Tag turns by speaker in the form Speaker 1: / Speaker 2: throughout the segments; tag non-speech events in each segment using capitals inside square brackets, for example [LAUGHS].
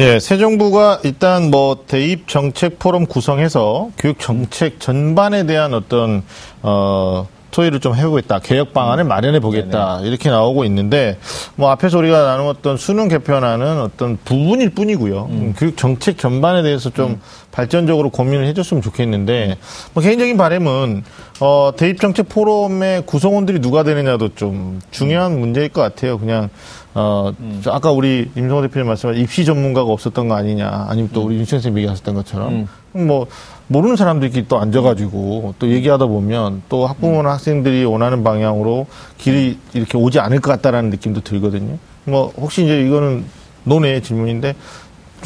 Speaker 1: 예, 새 정부가 일단 뭐 대입 정책 포럼 구성해서 교육 정책 전반에 대한 어떤 어 토의를 좀 해보겠다. 개혁 방안을 마련해 보겠다. 이렇게 나오고 있는데, 뭐 앞에서 우리가 나누었던 수능 개편안은 어떤 부분일 뿐이고요. 음. 교육 정책 전반에 대해서 좀 음. 발전적으로 고민을 해줬으면 좋겠는데, 뭐 개인적인 바람은, 어, 대입 정책 포럼의 구성원들이 누가 되느냐도 좀 중요한 음. 문제일 것 같아요. 그냥, 어, 음. 아까 우리 임성호 대표님 말씀하신 입시 전문가가 없었던 거 아니냐, 아니면 또 음. 우리 윤 선생님 얘기하셨던 것처럼, 음. 뭐, 모르는 사람들끼리 또 앉아가지고 또 얘기하다 보면 또 학부모나 학생들이 원하는 방향으로 길이 이렇게 오지 않을 것 같다라는 느낌도 들거든요. 뭐, 혹시 이제 이거는 논의 질문인데, 저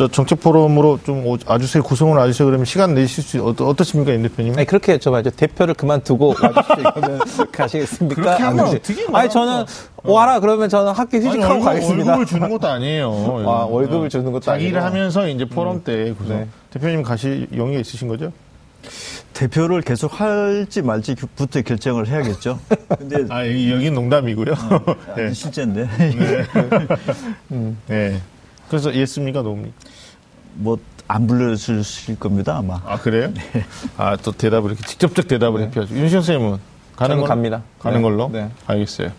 Speaker 1: 정책 포럼으로 좀 와주세요 구성을 와주세요 그러면 시간 내실 수 어떠, 어떻습니까 임 대표님?
Speaker 2: 아니 그렇게 여쭤봐야죠 대표를 그만두고 와주시면 [LAUGHS] 가시겠습니까?
Speaker 1: 그렇게 하면 어떻게
Speaker 2: 아니 저는 와라 그러면 저는 학교 휴직하고 아니, 가겠습니다.
Speaker 1: 월급을 주는 것도 아니에요. [LAUGHS]
Speaker 2: 아, 월급을 주는 것도
Speaker 1: 자기를 아니고. 하면서 이제 포럼 음. 때 구성. 네. 대표님 가실 용의가 있으신 거죠?
Speaker 3: 대표를 계속 할지 말지부터 결정을 해야겠죠.
Speaker 1: 근데 [LAUGHS] 아 여기 농담이고요. 어,
Speaker 3: 네. 실제인데. 네.
Speaker 1: 음. 네. 그래서 예습니까, 노입니까?
Speaker 3: 뭐 안 불러주실 겁니다 아마.
Speaker 1: 아 그래요? 네. 아또 대답을 이렇게 직접적 대답을 네. 해피하죠. 윤시영 선생님은 가는
Speaker 2: 걸 갑니다.
Speaker 1: 가는 네. 걸로. 네. 알겠어요.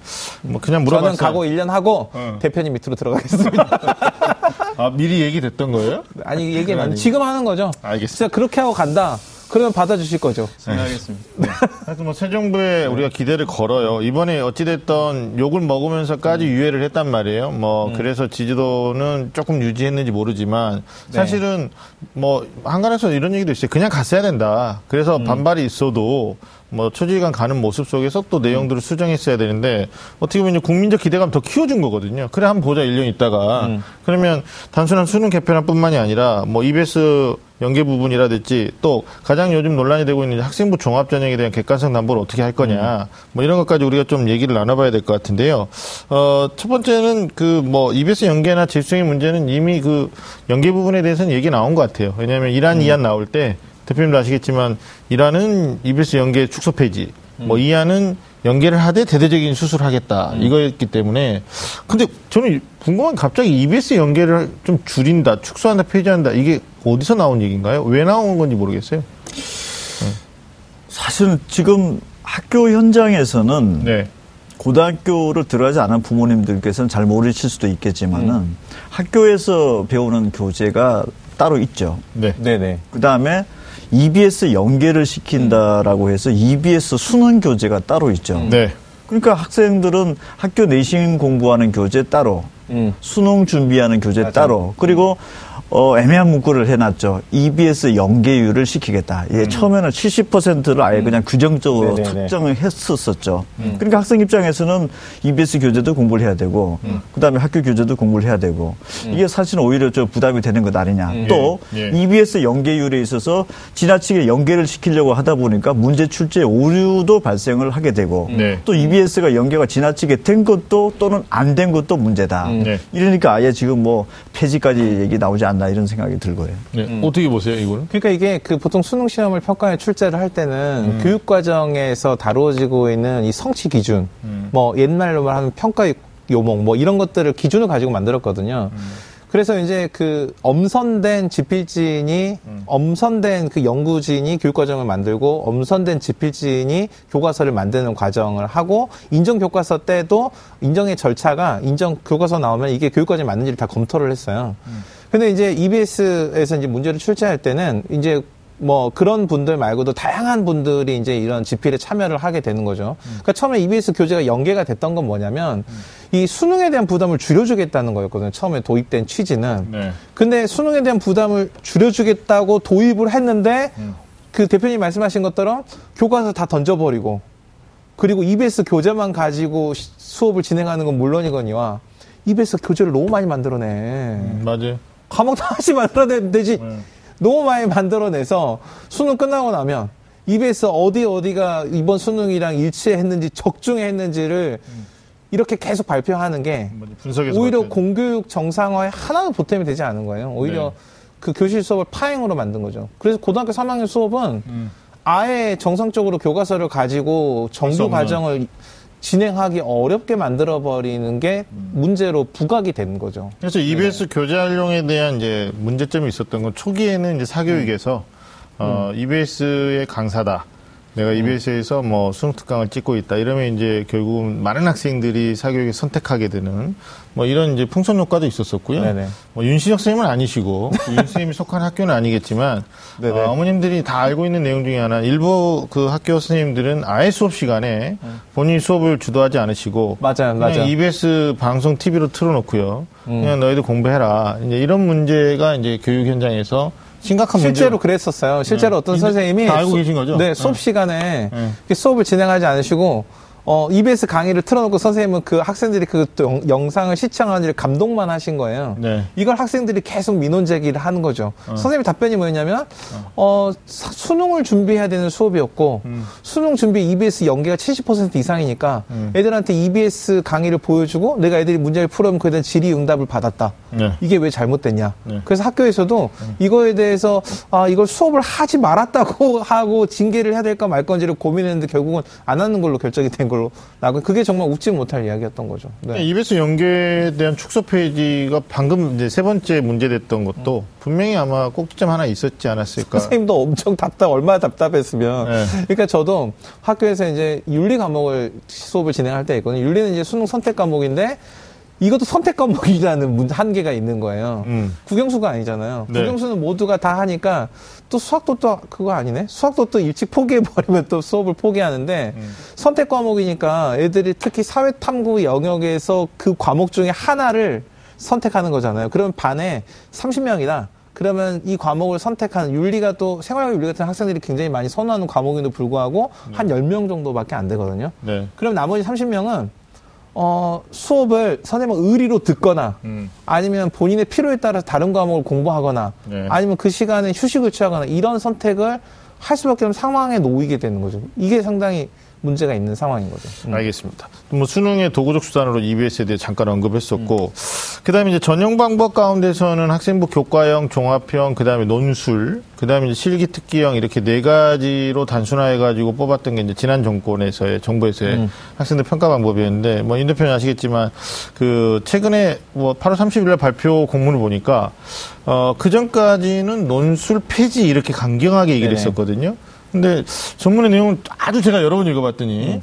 Speaker 1: 뭐 그냥 물어봤어요.
Speaker 2: 저는 가고 1년 하고 어. 대표님 밑으로 들어가겠습니다. [LAUGHS]
Speaker 1: 아 미리 얘기됐던 거예요?
Speaker 2: 아니 얘기는 지금 하는 거죠.
Speaker 1: 알겠습니다.
Speaker 2: 진짜 그렇게 하고 간다. 그러면 받아주실 거죠.
Speaker 3: 네. 알겠습니다. 네.
Speaker 1: 하여튼 뭐 새 정부에 우리가 기대를 걸어요. 이번에 어찌됐던 욕을 먹으면서까지 음. 유예를 했단 말이에요. 뭐 음. 그래서 지지도는 조금 유지했는지 모르지만 네. 사실은 뭐 한간에서 이런 얘기도 있어요. 그냥 갔어야 된다. 그래서 음. 반발이 있어도 뭐 초지간 가는 모습 속에서 또 내용들을 수정했어야 되는데 어떻게 보면 국민적 기대감 더 키워준 거거든요. 그래 한번 보자 1년 있다가 음. 그러면 단순한 수능 개편뿐만이 아니라 뭐 EBS 연계 부분이라든지 또 가장 요즘 논란이 되고 있는 학생부 종합 전형에 대한 객관성 담보를 어떻게 할 거냐 음. 뭐 이런 것까지 우리가 좀 얘기를 나눠봐야 될 것 같은데요. 어 첫 번째는 그 뭐 EBS 연계나 질성의 문제는 이미 그 연계 부분에 대해서는 얘기 나온 것 같아요. 왜냐하면 이란 음. 이안 나올 때 대표님도 아시겠지만 이란은 EBS 연계 축소 폐지, 뭐 음. 뭐 이안은 연계를 하되 대대적인 수술을 하겠다 음. 이거였기 때문에 근데 저는 궁금한 갑자기 EBS 연계를 좀 줄인다, 축소한다, 폐지한다 이게 어디서 나온 얘기인가요? 왜 나온 건지 모르겠어요.
Speaker 3: 사실은 지금 학교 현장에서는 네. 고등학교를 들어가지 않은 부모님들께서는 잘 모르실 수도 있겠지만은 음. 학교에서 배우는 교재가 따로 있죠.
Speaker 1: 네. 네네.
Speaker 3: 그 다음에 EBS 연계를 시킨다라고 해서 EBS 수능 교재가 따로 있죠.
Speaker 1: 네.
Speaker 3: 그러니까 학생들은 학교 내신 공부하는 교재 따로, 음. 수능 준비하는 교재 맞아. 따로, 그리고 어, 애매한 문구를 해놨죠. EBS 연계율을 시키겠다. 예, 음. 처음에는 70%를 아예 음. 그냥 규정적으로 네네네. 특정을 했었었죠. 음. 그러니까 학생 입장에서는 EBS 교재도 공부를 해야 되고, 음. 그 다음에 학교 교재도 공부를 해야 되고, 음. 이게 사실은 오히려 좀 부담이 되는 것 아니냐. 음. 또, 예. 예. EBS 연계율에 있어서 지나치게 연계를 시키려고 하다 보니까 문제 출제 오류도 발생을 하게 되고, 네. 또 EBS가 연계가 지나치게 된 것도 또는 안 된 것도 문제다. 네. 이러니까 아예 지금 뭐 폐지까지 얘기 나오지 않나 이런 생각이 들고요.
Speaker 1: 네. 음. 어떻게 보세요, 이거는?
Speaker 2: 그러니까 이게 그 보통 수능 시험을 평가에 출제를 할 때는 음. 교육 과정에서 다루어지고 있는 이 성취 기준, 음. 뭐 옛날로 하면 평가 요목 뭐 이런 것들을 기준을 가지고 만들었거든요. 음. 그래서 이제 그 엄선된 지필진이 음. 엄선된 그 연구진이 교육 과정을 만들고 엄선된 지필진이 교과서를 만드는 과정을 하고 인정 교과서 때도 인정의 절차가 인정 교과서 나오면 이게 교육 과정에 맞는지를 다 검토를 했어요. 음. 근데 이제 EBS에서 이제 문제를 출제할 때는 이제 뭐 그런 분들 말고도 다양한 분들이 이제 이런 집필에 참여를 하게 되는 거죠. 음. 그러니까 처음에 EBS 교재가 연계가 됐던 건 뭐냐면 음. 이 수능에 대한 부담을 줄여주겠다는 거였거든요. 처음에 도입된 취지는. 네. 근데 수능에 대한 부담을 줄여주겠다고 도입을 했는데 음. 그 대표님 말씀하신 것처럼 교과서 다 던져버리고 그리고 EBS 교재만 가지고 수업을 진행하는 건 물론이거니와 EBS 교재를 너무 많이 만들어내.
Speaker 1: 음, 맞아요.
Speaker 2: 과목 다 하나씩 만들어내면 되지. 네. 너무 많이 만들어내서 수능 끝나고 나면 EBS 어디 어디가 이번 수능이랑 일치했는지 적중했는지를 음. 이렇게 계속 발표하는 게 오히려 공교육 정상화에 하나도 보탬이 되지 않은 거예요. 오히려 네. 그 교실 수업을 파행으로 만든 거죠. 그래서 고등학교 3학년 수업은 음. 아예 정상적으로 교과서를 가지고 정규 과정을 진행하기 어렵게 만들어 버리는 게 문제로 부각이 되는 거죠.
Speaker 1: 그래서 EBS 교재 활용에 대한 이제 문제점이 있었던 건 초기에는 이제 사교육에서 어, EBS의 강사다. 내가 EBS에서 뭐 수능 특강을 찍고 있다. 이러면 이제 결국은 많은 학생들이 사교육에 선택하게 되는 뭐 이런 이제 풍선 효과도 있었었고요.
Speaker 2: 네네.
Speaker 1: 뭐 윤신혁 선생님은 아니시고 [LAUGHS] 윤 선생님이 속한 학교는 아니겠지만
Speaker 2: 네네.
Speaker 1: 어, 어머님들이 다 알고 있는 내용 중에 하나 일부 그 학교 선생님들은 아예 수업 시간에 본인 수업을 주도하지 않으시고
Speaker 2: 맞아요,
Speaker 1: 그냥
Speaker 2: 맞아요.
Speaker 1: EBS 방송 TV로 틀어놓고요. 그냥 너희들 공부해라. 이제 이런 문제가 이제 교육 현장에서 심각한
Speaker 2: 실제로
Speaker 1: 문제.
Speaker 2: 그랬었어요. 실제로
Speaker 1: 네.
Speaker 2: 어떤 선생님이
Speaker 1: 다 알고
Speaker 2: 수-
Speaker 1: 계신 거죠?
Speaker 2: 네, 수업
Speaker 1: 네.
Speaker 2: 시간에
Speaker 1: 네.
Speaker 2: 수업을 진행하지 않으시고 어, EBS 강의를 틀어놓고 선생님은 그 학생들이 그 영, 영상을 시청하는 일 감동만 하신 거예요.
Speaker 1: 네.
Speaker 2: 이걸 학생들이 계속 민원 제기를 하는 거죠. 선생님 답변이 뭐였냐면, 어, 사- 수능을 준비해야 되는 수업이었고, 수능 준비 EBS 연계가 70% 이상이니까, 애들한테 EBS 강의를 보여주고, 내가 애들이 문제를 풀으면 그에 대한 질의응답을 받았다.
Speaker 1: 네.
Speaker 2: 이게 왜 잘못됐냐.
Speaker 1: 네.
Speaker 2: 그래서 학교에서도 이거에 대해서, 아, 이걸 수업을 하지 말았다고 [LAUGHS] 하고 징계를 해야 될까 말 건지를 고민했는데 결국은 안 하는 걸로 결정이 된 걸로 나고, 그게 정말 웃지 못할 이야기였던 거죠. 네.
Speaker 1: EBS 연계에 대한 축소 페이지가 방금 이제 세 번째 문제됐던 것도 분명히 아마 꼭지점 하나 있었지 않았을까.
Speaker 2: 선생님도 엄청 답답, 얼마나 답답했으면.
Speaker 1: 네.
Speaker 2: 그러니까 저도 학교에서 이제 윤리 과목을 수업을 진행할 때 있거든요. 윤리는 이제 수능 선택 과목인데 이것도 선택 과목이라는 문- 한계가 있는 거예요.
Speaker 1: 음.
Speaker 2: 국영수가 아니잖아요.
Speaker 1: 네.
Speaker 2: 국영수는 모두가 다 하니까 또 수학도 또 그거 아니네? 수학도 또 일찍 포기해버리면 또 수업을 포기하는데
Speaker 1: 음.
Speaker 2: 선택 과목이니까 애들이 특히 사회탐구 영역에서 그 과목 중에 하나를 선택하는 거잖아요. 그러면 반에 30명이다. 그러면 이 과목을 선택하는 윤리가 또 생활과 윤리 같은 학생들이 굉장히 많이 선호하는 과목인데도 불구하고 한 10명 정도밖에 안 되거든요.
Speaker 1: 네.
Speaker 2: 그럼 나머지 30명은 어, 수업을 선생님은 의리로 듣거나
Speaker 1: 음.
Speaker 2: 아니면 본인의 필요에 따라서 다른 과목을 공부하거나
Speaker 1: 네.
Speaker 2: 아니면 그 시간에 휴식을 취하거나 이런 선택을 할 수밖에 없는 상황에 놓이게 되는 거죠. 이게 상당히 문제가 있는 상황인 거죠. 음.
Speaker 1: 알겠습니다. 뭐 수능의 도구적 수단으로 EBS에 대해 잠깐 언급했었고, 그 다음에 이제 전형 방법 가운데서는 학생부 교과형, 종합형, 그 다음에 논술, 그 다음에 이제 실기 특기형 이렇게 네 가지로 단순화해가지고 뽑았던 게 이제 지난 정권에서의 정부에서의 학생들 평가 방법이었는데, 뭐인 대표는 아시겠지만, 그 최근에 뭐 8월 30일 발표 공문을 보니까, 어, 그 전까지는 논술 폐지 이렇게 강경하게 얘기를
Speaker 2: 네네.
Speaker 1: 했었거든요. 근데 전문의 내용을 아주 제가 여러 번 읽어봤더니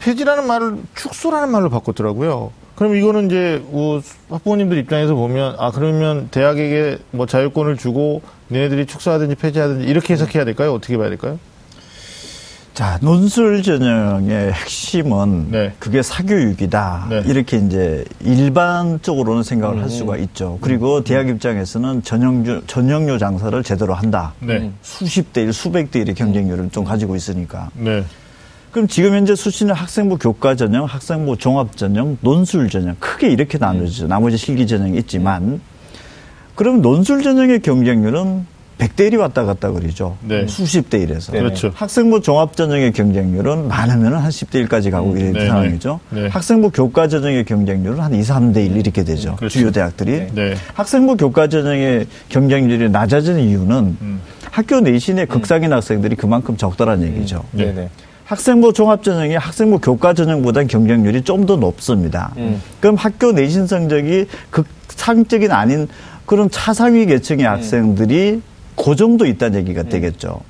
Speaker 1: 폐지라는 말을 축소라는 말로 바꿨더라고요. 그럼 이거는 이제 뭐 학부모님들 입장에서 보면 아 그러면 대학에게 뭐 자율권을 주고 얘네들이 축소하든지 폐지하든지 이렇게 해석해야 될까요? 어떻게 봐야 될까요?
Speaker 3: 자, 논술 전형의 핵심은
Speaker 1: 네.
Speaker 3: 그게 사교육이다.
Speaker 1: 네.
Speaker 3: 이렇게 이제 일반적으로는 생각을 할 수가 있죠. 그리고 대학 입장에서는 전형주, 전형료 장사를 제대로 한다.
Speaker 1: 네.
Speaker 3: 수십 대 일, 수백 대 일의 경쟁률을 좀 가지고 있으니까.
Speaker 1: 네.
Speaker 3: 그럼 지금 현재 수시는 학생부 교과 전형, 학생부 종합 전형, 논술 전형 크게 이렇게 나눠지죠. 나머지 실기 전형이 있지만 그럼 논술 전형의 경쟁률은 100대 1이 왔다 갔다 그러죠.
Speaker 1: 네.
Speaker 3: 수십 대 1에서.
Speaker 2: 네네.
Speaker 1: 그렇죠.
Speaker 3: 학생부 종합 전형의 경쟁률은 많으면 한 10대 1까지 가고 이런
Speaker 1: 네네.
Speaker 3: 상황이죠.
Speaker 1: 네.
Speaker 3: 학생부 교과 전형의 경쟁률은 한 2, 3대 1 이렇게 되죠.
Speaker 1: 그렇죠.
Speaker 3: 주요 대학들이.
Speaker 1: 네.
Speaker 3: 학생부 교과 전형의 경쟁률이 낮아지는 이유는
Speaker 1: 음.
Speaker 3: 학교 내신의 극상인 학생들이 그만큼 적다라는 얘기죠.
Speaker 1: 네.
Speaker 2: 네네.
Speaker 3: 학생부 종합 전형이 학생부 교과 전형보다 경쟁률이 좀 더 높습니다.
Speaker 2: 음.
Speaker 3: 그럼 학교 내신 성적이 극상적인 아닌 그런 차상위 계층의 학생들이 그 정도 있다는 얘기가 되겠죠.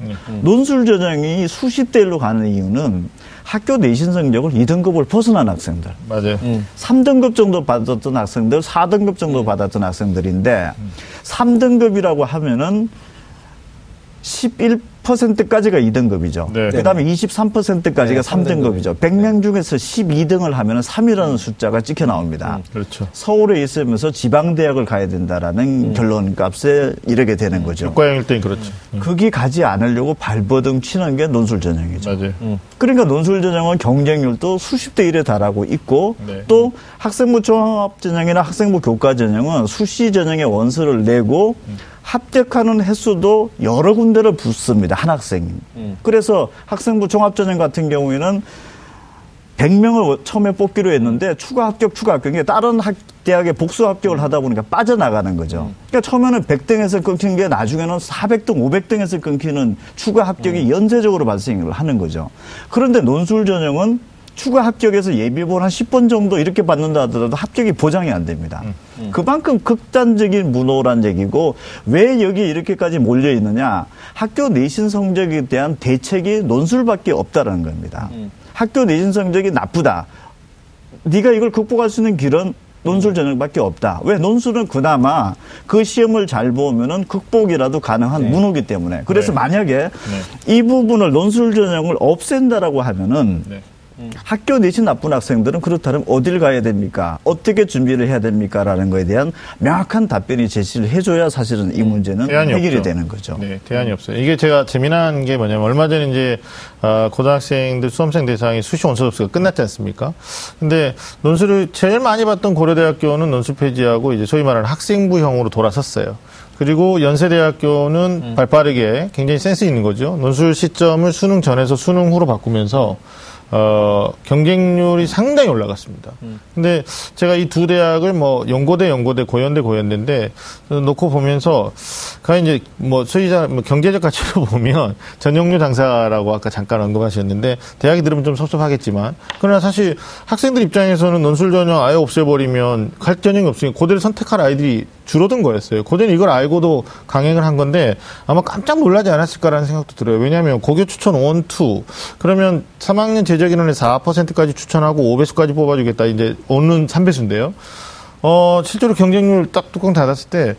Speaker 3: 논술 전형이 수십 대 1로 가는 이유는 학교 내신 성적을 2등급을 벗어난 학생들.
Speaker 1: 맞아요.
Speaker 2: 음.
Speaker 3: 3등급 정도 받았던 학생들, 4등급 정도 받았던 학생들인데, 3등급이라고 하면은 11% 까지가 2등급이죠.
Speaker 1: 네.
Speaker 3: 그 다음에 23%까지가
Speaker 2: 네,
Speaker 3: 3등급이죠. 100명 중에서 12등을 하면은 3이라는 숫자가 찍혀 나옵니다.
Speaker 1: 그렇죠.
Speaker 3: 서울에 있으면서 지방 대학을 가야 된다라는 결론 값에 이르게 되는 거죠.
Speaker 1: 교과형일 땐 그렇죠. 음.
Speaker 3: 거기 가지 않으려고 발버둥 치는 게 논술 전형이죠.
Speaker 1: 맞아요.
Speaker 3: 그러니까 논술 전형은 경쟁률도 수십 대 1에 달하고 있고
Speaker 1: 네.
Speaker 3: 또 학생부 종합 전형이나 학생부 교과 전형은 수시 전형의 원서를 내고 합격하는 횟수도 여러 군데를 붙습니다. 한 학생이. 그래서 학생부 종합 전형 같은 경우에는 100명을 처음에 뽑기로 했는데 추가 합격, 추가 합격이 다른 학, 대학에 복수 합격을 하다 보니까 빠져나가는 거죠. 그러니까 처음에는 100등에서 끊긴 게 나중에는 400등, 500등에서 끊기는 추가 합격이 연쇄적으로 발생을 하는 거죠. 그런데 논술 전형은 추가 합격해서 예비본 한 10번 정도 이렇게 받는다 하더라도 합격이 보장이 안 됩니다. 음. 음. 그만큼 극단적인 문호란 얘기고 왜 여기 이렇게까지 몰려 있느냐? 학교 내신 성적에 대한 대책이 논술밖에 없다라는 겁니다. 음. 학교 내신 성적이 나쁘다. 네가 이걸 극복할 수 있는 길은 논술 전형밖에 없다. 왜 논술은 그나마 그 시험을 잘 보면은 극복이라도 가능한 네. 문호기 때문에. 그래서 네. 만약에 네. 이 부분을 논술 전형을 없앤다라고 하면은 네. 학교 내신 나쁜 학생들은 그렇다면 어딜 가야 됩니까? 어떻게 준비를 해야 됩니까? 라는 거에 대한 명확한 답변이 제시를 해줘야 사실은 이 문제는 해결이 없죠. 되는 거죠.
Speaker 1: 네, 대안이 없어요. 이게 제가 재미난 게 뭐냐면 얼마 전에 이제 어, 고등학생들 수험생 대상이 수시 원서 접수가 끝났지 않습니까? 근데 논술을 제일 많이 봤던 고려대학교는 논술 폐지하고 이제 소위 말하는 학생부형으로 돌아섰어요. 그리고 연세대학교는 음. 발빠르게 굉장히 센스 있는 거죠. 논술 시점을 수능 전에서 수능 후로 바꾸면서 어, 경쟁률이 상당히 올라갔습니다. 음. 근데 제가 이 두 대학을 뭐 연고대, 연고대, 고연대, 고연대인데 놓고 보면서 가 이제 뭐 소위자 뭐 경제적 가치로 [LAUGHS] 보면 전용료 장사라고 아까 잠깐 언급하셨는데 대학이 들으면 좀 섭섭하겠지만 그러나 사실 학생들 입장에서는 논술 전형 아예 없애버리면 갈 전형이 없으니까 고대를 선택할 아이들이 줄어든 거였어요. 고대는 이걸 알고도 강행을 한 건데 아마 깜짝 놀라지 않았을까라는 생각도 들어요. 왜냐하면 고교 추천 one, two 그러면 3학년 재적 인원의 4%까지 추천하고 5배수까지 뽑아주겠다. 이제 오는 3배수인데요. 어, 실제로 경쟁률 딱 뚜껑 닫았을 때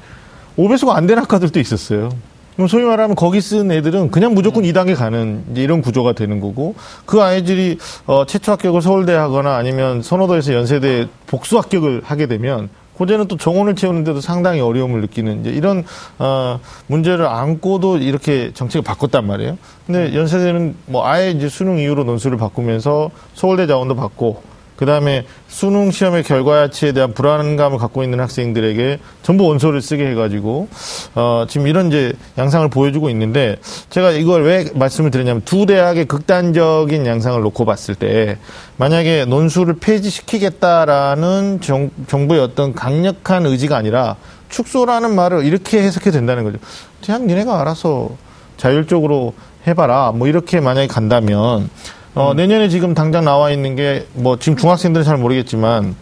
Speaker 1: 5배수가 안 되는 학과들도 있었어요. 그럼 소위 말하면 거기 쓴 애들은 그냥 무조건 2단계 가는 이제 이런 구조가 되는 거고 그 아이들이 어, 최초 합격을 서울대 하거나 아니면 선호도에서 연세대 복수 합격을 하게 되면 고대는 또 정원을 채우는데도 상당히 어려움을 느끼는 이제 이런 어, 문제를 안고도 이렇게 정책을 바꿨단 말이에요. 근데 연세대는 뭐 아예 이제 수능 이후로 논술을 바꾸면서 서울대 자원도 받고 그 다음에 수능 시험의 결과치에 대한 불안감을 갖고 있는 학생들에게 전부 원서를 쓰게 해가지고 어, 지금 이런 이제 양상을 보여주고 있는데 제가 이걸 왜 말씀을 드렸냐면 두 대학의 극단적인 양상을 놓고 봤을 때 만약에 논술을 폐지시키겠다라는 정, 정부의 어떤 강력한 의지가 아니라 축소라는 말을 이렇게 해석해도 된다는 거죠. 그냥 니네가 알아서 자율적으로 해봐라. 뭐 이렇게 만약에 간다면 어, 음. 내년에 지금 당장 나와 있는 게 뭐 지금 중학생들은 잘 모르겠지만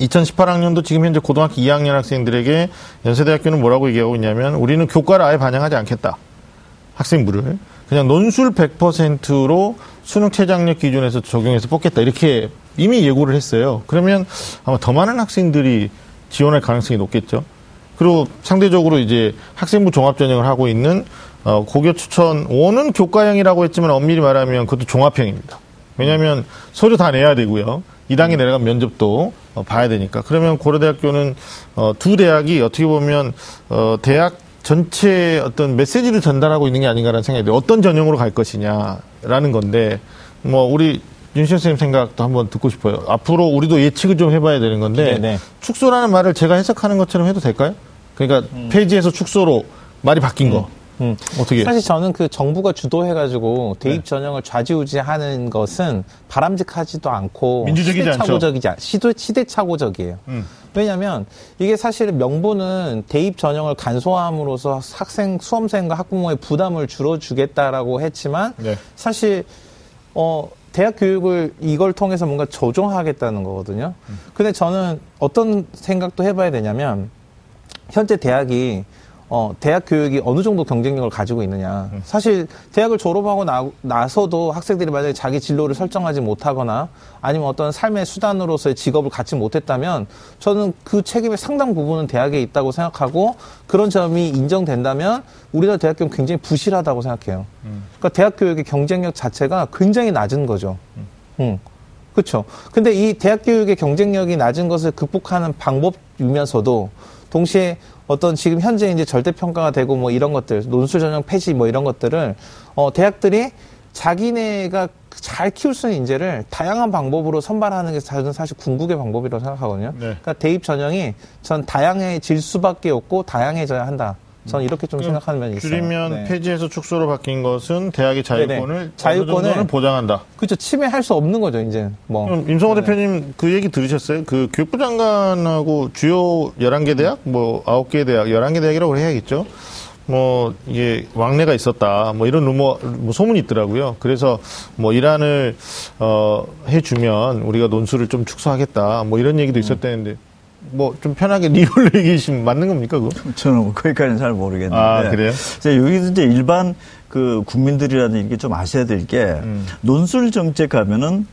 Speaker 1: 2018학년도 지금 현재 고등학교 2학년 학생들에게 연세대학교는 뭐라고 얘기하고 있냐면 우리는 교과를 아예 반영하지 않겠다. 학생부를. 그냥 논술 100%로 수능 최장력 기준에서 적용해서 뽑겠다. 이렇게 이미 예고를 했어요. 그러면 아마 더 많은 학생들이 지원할 가능성이 높겠죠. 그리고 상대적으로 이제 학생부 종합전형을 하고 있는 어, 고교 추천 5는 교과형이라고 했지만 엄밀히 말하면 그것도 종합형입니다. 왜냐하면 서류 다 내야 되고요. 2단계 내려간 면접도 어, 봐야 되니까. 그러면 고려대학교는 어, 두 대학이 어떻게 보면 어, 대학 전체 어떤 메시지를 전달하고 있는 게 아닌가라는 생각이 들어요. 어떤 전형으로 갈 것이냐라는 건데 뭐 우리 윤시영 선생님 생각도 한번 듣고 싶어요. 앞으로 우리도 예측을 좀 해봐야 되는 건데 네네. 네. 축소라는 말을 제가 해석하는 것처럼 해도 될까요? 그러니까 음. 폐지에서 축소로 말이 바뀐 거. 음.
Speaker 2: 어떻게? 사실 저는 그 정부가 주도해가지고 대입 네. 전형을 좌지우지하는 것은 바람직하지도 않고
Speaker 1: 민주적이지
Speaker 2: 시대착오적이지 시도 시대착오적이에요. 음. 왜냐하면 이게 사실 명분은 대입 전형을 간소함으로써 학생 수험생과 학부모의 부담을 줄여주겠다라고 했지만 네. 사실 어. 대학 교육을 이걸 통해서 뭔가 조정하겠다는 거거든요. 음. 근데 저는 어떤 생각도 해봐야 되냐면 현재 대학이 어, 대학 교육이 어느 정도 경쟁력을 가지고 있느냐. 음. 사실 대학을 졸업하고 나, 나서도 학생들이 만약에 자기 진로를 설정하지 못하거나 아니면 어떤 삶의 수단으로서의 직업을 갖지 못했다면 저는 그 책임의 상당 부분은 대학에 있다고 생각하고 그런 점이 인정된다면 우리나라 대학 교육은 굉장히 부실하다고 생각해요. 음. 그러니까 대학 교육의 경쟁력 자체가 굉장히 낮은 거죠. 음. 음. 그렇죠. 근데 이 대학 교육의 경쟁력이 낮은 것을 극복하는 방법이면서도 동시에 어떤 지금 현재 이제 절대 평가가 되고 뭐 이런 것들 논술 전형 폐지 뭐 이런 것들을 어 대학들이 자기네가 잘 키울 수 있는 인재를 다양한 방법으로 선발하는 게 저는 사실 궁극의 방법이라고 생각하거든요. 네. 그러니까 대입 전형이 전 다양해질 수밖에 없고 다양해져야 한다. 저는 이렇게 좀 생각하는 면이
Speaker 1: 있어요. 줄이면 네. 폐지에서 축소로 바뀐 것은 대학의 자유권을 자유권을 보장한다.
Speaker 2: 그렇죠. 침해할 수 없는 거죠, 이제. 뭐.
Speaker 1: 임성호 네. 대표님 그 얘기 들으셨어요? 그 교육부 장관하고 주요 11개 대학, 뭐 9개 대학, 11개 대학이라고 해야겠죠. 뭐 이게 왕래가 있었다 뭐 이런 루머 뭐 소문이 있더라고요. 그래서 뭐 이란을 어 해주면 우리가 논술을 좀 축소하겠다 뭐 이런 얘기도 있었다는데 뭐 좀 편하게 [LAUGHS] 리얼로 얘기하시면 맞는 겁니까 그거?
Speaker 3: 저는 뭐 거기까지는 잘 모르겠는데.
Speaker 1: 아, 그래요?
Speaker 3: 이제 여기서 이제 일반 그 국민들이라는 이게 좀 아셔야 될게
Speaker 1: 음.
Speaker 3: 논술 정책 하면은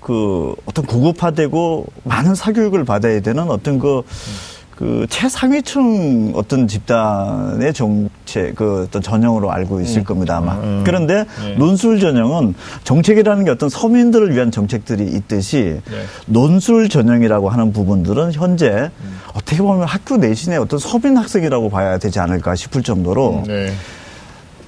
Speaker 3: 그 어떤 고급화되고 많은 사교육을 받아야 되는 어떤 그 그 최상위층 어떤 집단의 정책 그 어떤 전형으로 알고 있을 겁니다 아마
Speaker 1: 음.
Speaker 3: 그런데
Speaker 1: 네.
Speaker 3: 논술 전형은 정책이라는 게 어떤 서민들을 위한 정책들이 있듯이
Speaker 1: 네.
Speaker 3: 논술 전형이라고 하는 부분들은 현재 어떻게 보면 학교 내신의 어떤 서민 학생이라고 봐야 되지 않을까 싶을 정도로
Speaker 1: 네.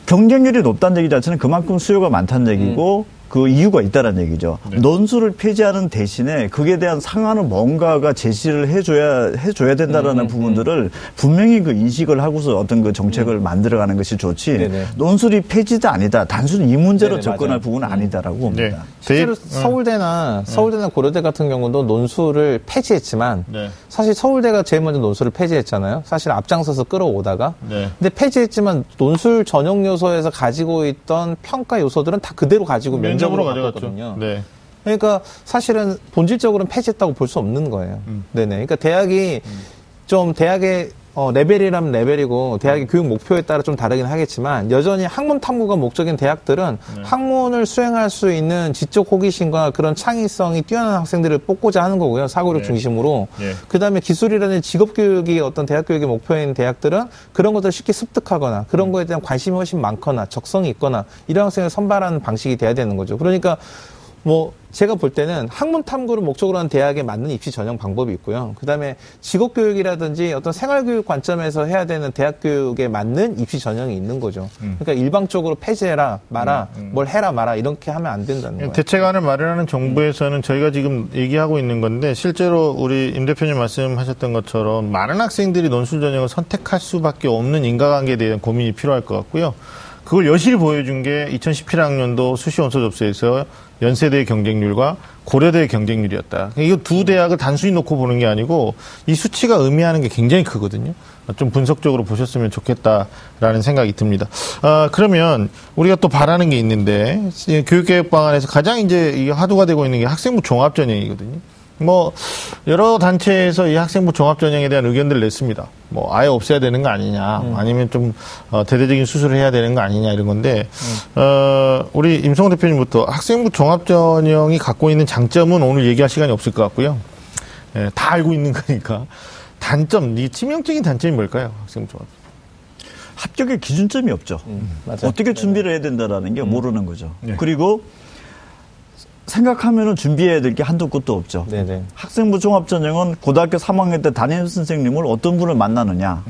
Speaker 3: 경쟁률이 높다는 얘기 자체는 그만큼 수요가 많다는 얘기고 그 이유가 있다는 얘기죠.
Speaker 1: 네.
Speaker 3: 논술을 폐지하는 대신에 그에 대한 상한은 뭔가가 제시를 해줘야 해줘야 된다라는 부분들을 분명히 그 인식을 하고서 어떤 그 정책을 만들어가는 것이 좋지.
Speaker 2: 네네.
Speaker 3: 논술이 폐지다 아니다. 단순히 이 문제로
Speaker 2: 네네,
Speaker 3: 접근할
Speaker 2: 맞아요.
Speaker 3: 부분은 아니다라고 봅니다.
Speaker 1: 네.
Speaker 2: 실제로
Speaker 1: 대입-
Speaker 2: 서울대나 서울대나 고려대 같은 경우도 논술을 폐지했지만
Speaker 1: 네.
Speaker 2: 사실 서울대가 제일 먼저 논술을 폐지했잖아요. 사실 앞장서서 끌어오다가.
Speaker 1: 네.
Speaker 2: 근데 폐지했지만 논술 전형 요소에서 가지고 있던 평가 요소들은 다 그대로 가지고 면접으로
Speaker 1: 면접으로 가져갔죠.
Speaker 2: 갔거든요.
Speaker 1: 네.
Speaker 2: 그러니까 사실은 본질적으로는 폐지했다고 볼 수 없는 거예요.
Speaker 1: 음.
Speaker 2: 네네. 그러니까 대학이 좀 대학의 어, 레벨이라면 레벨이고 대학의 교육 목표에 따라 좀 다르긴 하겠지만 여전히 학문 탐구가 목적인 대학들은
Speaker 1: 네.
Speaker 2: 학문을 수행할 수 있는 지적 호기심과 그런 창의성이 뛰어난 학생들을 뽑고자 하는 거고요. 사고력
Speaker 1: 네.
Speaker 2: 중심으로.
Speaker 1: 네.
Speaker 2: 그다음에 기술이라는 직업 교육이 어떤 대학 교육의 목표인 대학들은 그런 것들을 쉽게 습득하거나 그런 거에 대한 관심이 훨씬 많거나 적성이 있거나 이런 학생을 선발하는 방식이 돼야 되는 거죠. 그러니까 뭐 제가 볼 때는 학문 탐구를 목적으로 한 대학에 맞는 입시 전형 방법이 있고요. 그다음에 직업 교육이라든지 어떤 생활 교육 관점에서 해야 되는 대학 교육에 맞는 입시 전형이 있는 거죠. 그러니까 일방적으로 폐지해라 마라 뭘 해라 마라 이렇게 하면 안 된다는 거예요.
Speaker 1: 대책안을 마련하는 정부에서는 저희가 지금 얘기하고 있는 건데 실제로 우리 임 대표님 말씀하셨던 것처럼 많은 학생들이 논술 전형을 선택할 수밖에 없는 인과관계에 대한 고민이 필요할 것 같고요. 그걸 여실히 보여준 게 2017학년도 수시 원서 접수에서 연세대의 경쟁률과 고려대의 경쟁률이었다. 이거 두 대학을 단순히 놓고 보는 게 아니고 이 수치가 의미하는 게 굉장히 크거든요. 좀 분석적으로 보셨으면 좋겠다라는 생각이 듭니다. 아, 그러면 우리가 또 바라는 게 있는데 이 교육개혁 방안에서 가장 이제 이 화두가 되고 있는 게 학생부 종합전형이거든요. 뭐 여러 단체에서 이 학생부 종합 전형에 대한 의견들을 냈습니다. 뭐 아예 없애야 되는 거 아니냐, 아니면 좀 어, 대대적인 수술을 해야 되는 거 아니냐 이런 건데 어, 우리 임성호 대표님부터 학생부 종합 전형이 갖고 있는 장점은 오늘 얘기할 시간이 없을 것 같고요. 예, 다 알고 있는 거니까 단점, 이 치명적인 단점이 뭘까요? 학생부 종합.
Speaker 3: 합격의 기준점이 없죠.
Speaker 2: 맞아요.
Speaker 3: 어떻게 준비를 해야 된다라는 게 모르는 거죠.
Speaker 1: 네.
Speaker 3: 그리고 생각하면은 준비해야 될 게 한도 끝도 없죠.
Speaker 2: 네네.
Speaker 3: 학생부 종합전형은 고등학교 3학년 때 담임 선생님을 어떤 분을 만나느냐.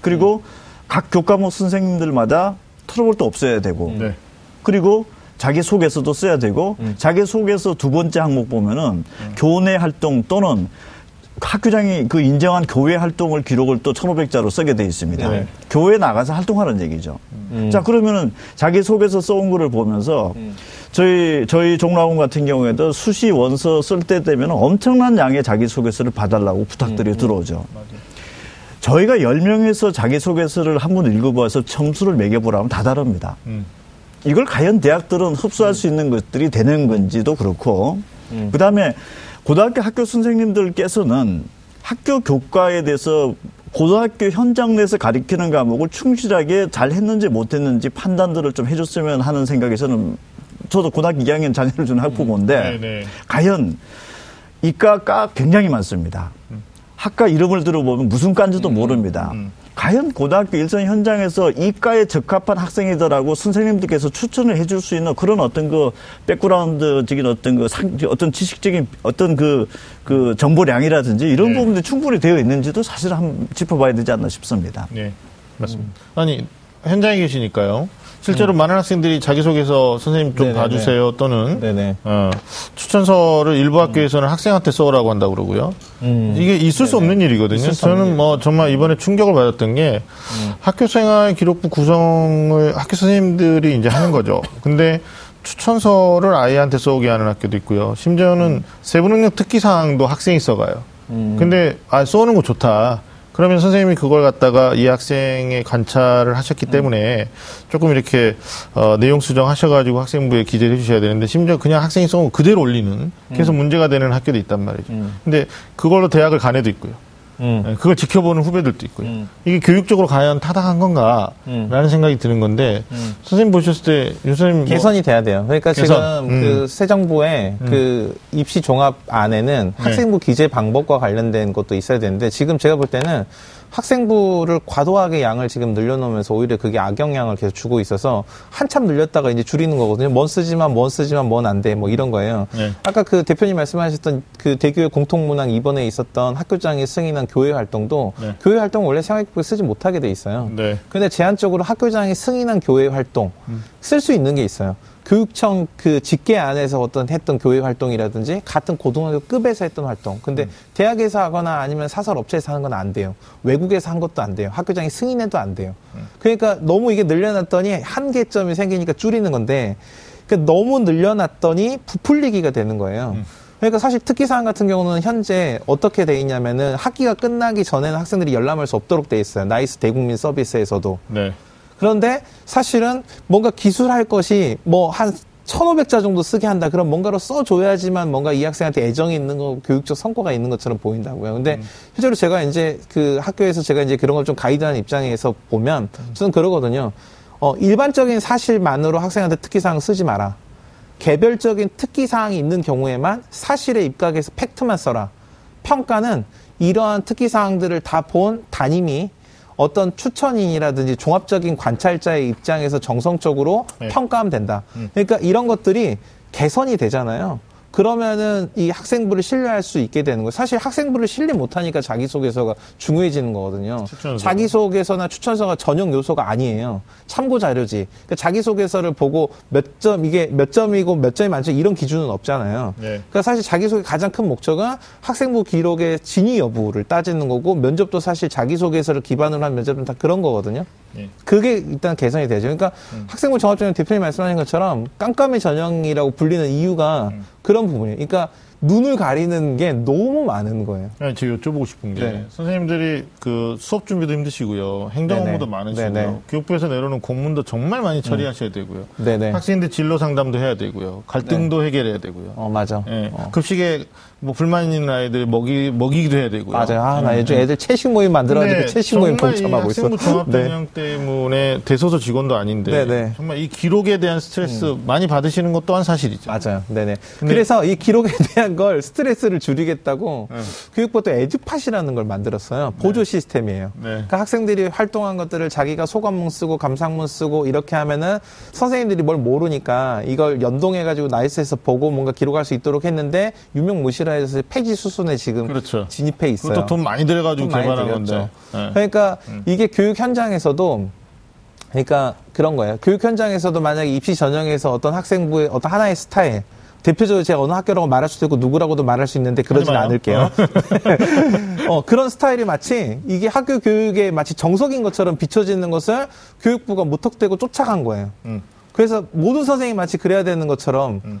Speaker 3: 그리고 각 교과목 선생님들마다 트러블도 없어야 되고.
Speaker 1: 네.
Speaker 3: 그리고 자기 소개서도 써야 되고 자기 소개서 두 번째 항목 보면은 교내 활동 또는 학교장이 그 인정한 교회 활동을 기록을 또 1,500자로 쓰게 돼 있습니다.
Speaker 1: 네.
Speaker 3: 교회에 나가서 활동하는 얘기죠. 자, 그러면은 자기 소개서 써온 거를 보면서 저희, 저희 종락원 같은 경우에도 수시 원서 쓸 때 되면 엄청난 양의 자기 소개서를 봐달라고 부탁들이 들어오죠. 저희가 10명에서 자기 소개서를 한 번 읽어봐서 점수를 매겨보라면 다 다릅니다.
Speaker 1: 음.
Speaker 3: 이걸 과연 대학들은 흡수할 수 있는 것들이 되는 건지도 그렇고, 그 다음에 고등학교 학교 선생님들께서는 학교 교과에 대해서 고등학교 현장 내에서 가리키는 과목을 충실하게 잘 했는지 못 했는지 판단들을 좀 해줬으면 하는 생각이 저는 저도 고등학교 2학년 자녀를 둔 학부모인데
Speaker 1: 네, 네.
Speaker 3: 과연 이과가 굉장히 많습니다. 학과 이름을 들어보면 무슨 과인지도 모릅니다. 과연 고등학교 일선 현장에서 이과에 적합한 학생이더라고 선생님들께서 추천을 해줄 수 있는 그런 어떤 그 백그라운드적인 어떤 그 상, 어떤 지식적인 어떤 그, 그 정보량이라든지 이런
Speaker 1: 네.
Speaker 3: 부분들이 충분히 되어 있는지도 사실 한번 짚어봐야 되지 않나 싶습니다.
Speaker 1: 네, 맞습니다. 아니 현장에 계시니까요. 실제로 많은 학생들이 자기소개서 선생님 좀
Speaker 2: 네네네.
Speaker 1: 봐주세요 또는
Speaker 2: 네네.
Speaker 1: 어, 추천서를 일부 학교에서는 학생한테 써오라고 한다고 그러고요.
Speaker 2: 음.
Speaker 1: 이게 있을 수 없는 일이거든요. 저는 뭐 정말 이번에 충격을 받았던 게 학교 생활 기록부 구성을 학교 선생님들이 이제 하는 거죠. 근데 추천서를 아이한테 써오게 하는 학교도 있고요. 심지어는 세부능력 특기 사항도 학생이 써가요. 근데 아 써오는 거 좋다. 그러면 선생님이 그걸 갖다가 이 학생의 관찰을 하셨기 때문에 조금 이렇게 어, 내용 수정하셔가지고 학생부에 기재를 해주셔야 되는데 심지어 그냥 학생이 써온 그대로 올리는 계속 문제가 되는 학교도 있단 말이죠. 근데 그걸로 대학을 간 애도 있고요.
Speaker 2: 음.
Speaker 1: 네, 그걸 지켜보는 후배들도 있고요.
Speaker 2: 음.
Speaker 1: 이게 교육적으로 과연 타당한 건가라는
Speaker 2: 음.
Speaker 1: 생각이 드는 건데 선생님 보셨을 때 요선님 뭐
Speaker 2: 개선이 돼야 돼요. 그러니까
Speaker 1: 개선.
Speaker 2: 지금
Speaker 1: 음.
Speaker 2: 그새 정부의 그 입시 종합 안에는
Speaker 1: 네.
Speaker 2: 학생부 기재 방법과 관련된 것도 있어야 되는데 지금 제가 볼 때는 학생부를 과도하게 양을 지금 늘려놓으면서 오히려 그게 악영향을 계속 주고 있어서 한참 늘렸다가 이제 줄이는 거거든요. 뭔 쓰지만 뭔 쓰지만 뭔 안 돼. 뭐 이런 거예요.
Speaker 1: 네.
Speaker 2: 아까 그 대표님 말씀하셨던 그 대교의 공통문항 이번에 있었던 학교장이 승인한 교회 활동도
Speaker 1: 네.
Speaker 2: 교회 활동 원래 생활기록부에 쓰지 못하게 돼 있어요.
Speaker 1: 네.
Speaker 2: 근데 제한적으로 학교장이 승인한 교회 활동 쓸 수 있는 게 있어요. 교육청 그 직계 안에서 어떤 했던 교회 활동이라든지 같은 고등학교 급에서 했던 활동. 근데 대학에서 하거나 아니면 사설 업체에서 하는 건 안 돼요. 외국에서 한 것도 안 돼요. 학교장이 승인해도 안 돼요. 그러니까 너무 이게 늘려놨더니 한계점이 생기니까 줄이는 건데 그러니까 너무 늘려놨더니 부풀리기가 되는 거예요. 그러니까 사실 특기사항 같은 경우는 현재 어떻게 돼 있냐면은 학기가 끝나기 전에는 학생들이 열람할 수 없도록 돼 있어요. 나이스 대국민 서비스에서도.
Speaker 1: 네.
Speaker 2: 그런데 사실은 뭔가 기술할 것이 뭐한 1500자 정도 쓰게 한다. 그럼 뭔가로 써줘야지만 뭔가 이 학생한테 애정이 있는 거, 교육적 성과가 있는 것처럼 보인다고요. 근데 실제로 제가 이제 그 학교에서 제가 이제 그런 걸 좀 가이드하는 입장에서 보면 저는 그러거든요. 어, 일반적인 사실만으로 학생한테 특기사항 쓰지 마라. 개별적인 특기사항이 있는 경우에만 사실에 입각해서 팩트만 써라. 평가는 이러한 특기사항들을 다 본 담임이 어떤 추천인이라든지 종합적인 관찰자의 입장에서 정성적으로
Speaker 1: 네.
Speaker 2: 평가하면 된다. 그러니까 이런 것들이 개선이 되잖아요. 그러면은 이 학생부를 신뢰할 수 있게 되는 거예요. 사실 학생부를 신뢰 못하니까 자기소개서가 중요해지는 거거든요.
Speaker 1: 추천서.
Speaker 2: 자기소개서나 추천서가 전용 요소가 아니에요. 참고 자료지. 그러니까 자기소개서를 보고 몇 점, 이게 몇 점이고 몇 점이 만점 이런 기준은 없잖아요.
Speaker 1: 네.
Speaker 2: 그러니까 사실 자기소개 가장 큰 목적은 학생부 기록의 진위 여부를 따지는 거고 면접도 사실 자기소개서를 기반으로 한 면접은 다 그런 거거든요.
Speaker 1: 네.
Speaker 2: 그게 일단 개선이 되죠. 그러니까 학생부 종합전형 대표님 말씀하신 것처럼 깜깜이 전형이라고 불리는 이유가 그런 부분이에요. 그러니까 눈을 가리는 게 너무 많은 거예요.
Speaker 1: 아니, 제가 여쭤보고 싶은 게
Speaker 2: 네.
Speaker 1: 선생님들이 그 수업 준비도 힘드시고요. 행정 업무도. 많으시고요.
Speaker 2: 네네.
Speaker 1: 교육부에서 내려오는 공문도 정말 많이 처리하셔야 되고요.
Speaker 2: 네네.
Speaker 1: 학생들 진로 상담도 해야 되고요. 갈등도 해결해야 되고요.
Speaker 2: 어, 맞아.
Speaker 1: 예.
Speaker 2: 어.
Speaker 1: 급식에 뭐 불만 있는 아이들 먹이 먹이기도 해야 되고요.
Speaker 2: 맞아요. 아, 나
Speaker 1: 예.
Speaker 2: 요즘 애들 채식 모임 만들어가지고
Speaker 1: 근데
Speaker 2: 채식 모임 동참하고 있어.
Speaker 1: 학생부 종합전형 때문에 대소서 직원도 아닌데
Speaker 2: 네네.
Speaker 1: 정말 이 기록에 대한 스트레스 많이 받으시는 것 또한 사실이죠.
Speaker 2: 맞아요. 네네. 그래서 이 기록에 [LAUGHS] 대한 걸 스트레스를 줄이겠다고
Speaker 1: 네.
Speaker 2: 교육부도 에듀팟이라는 걸 만들었어요. 보조 시스템이에요.
Speaker 1: 네.
Speaker 2: 그러니까 학생들이 활동한 것들을 자기가 소감문 쓰고 감상문 쓰고 이렇게 하면은 선생님들이 뭘 모르니까 이걸 연동해 가지고 나이스에서 보고 뭔가 기록할 수 있도록 했는데 유명무실 화해서 폐지 수순에 지금
Speaker 1: 그렇죠.
Speaker 2: 진입해 있어요.
Speaker 1: 그것도 돈 많이 들여가지고
Speaker 2: 돈 많이
Speaker 1: 개발한
Speaker 2: 들였죠.
Speaker 1: 건데. 예.
Speaker 2: 그러니까 이게 교육 현장에서도 그러니까 그런 거예요. 교육 현장에서도 만약에 입시 전형에서 어떤 학생부의 어떤 하나의 스타일 대표적으로 제가 어느 학교라고 말할 수도 있고 누구라고도 말할 수 있는데 그러진. 않을게요. [LAUGHS] 어, 그런 스타일이 마치 이게 학교 교육에 마치 정석인 것처럼 비춰지는 것을 교육부가 무턱대고 쫓아간 거예요.
Speaker 1: 음.
Speaker 2: 그래서 모든 선생님이 마치 그래야 되는 것처럼
Speaker 1: 음.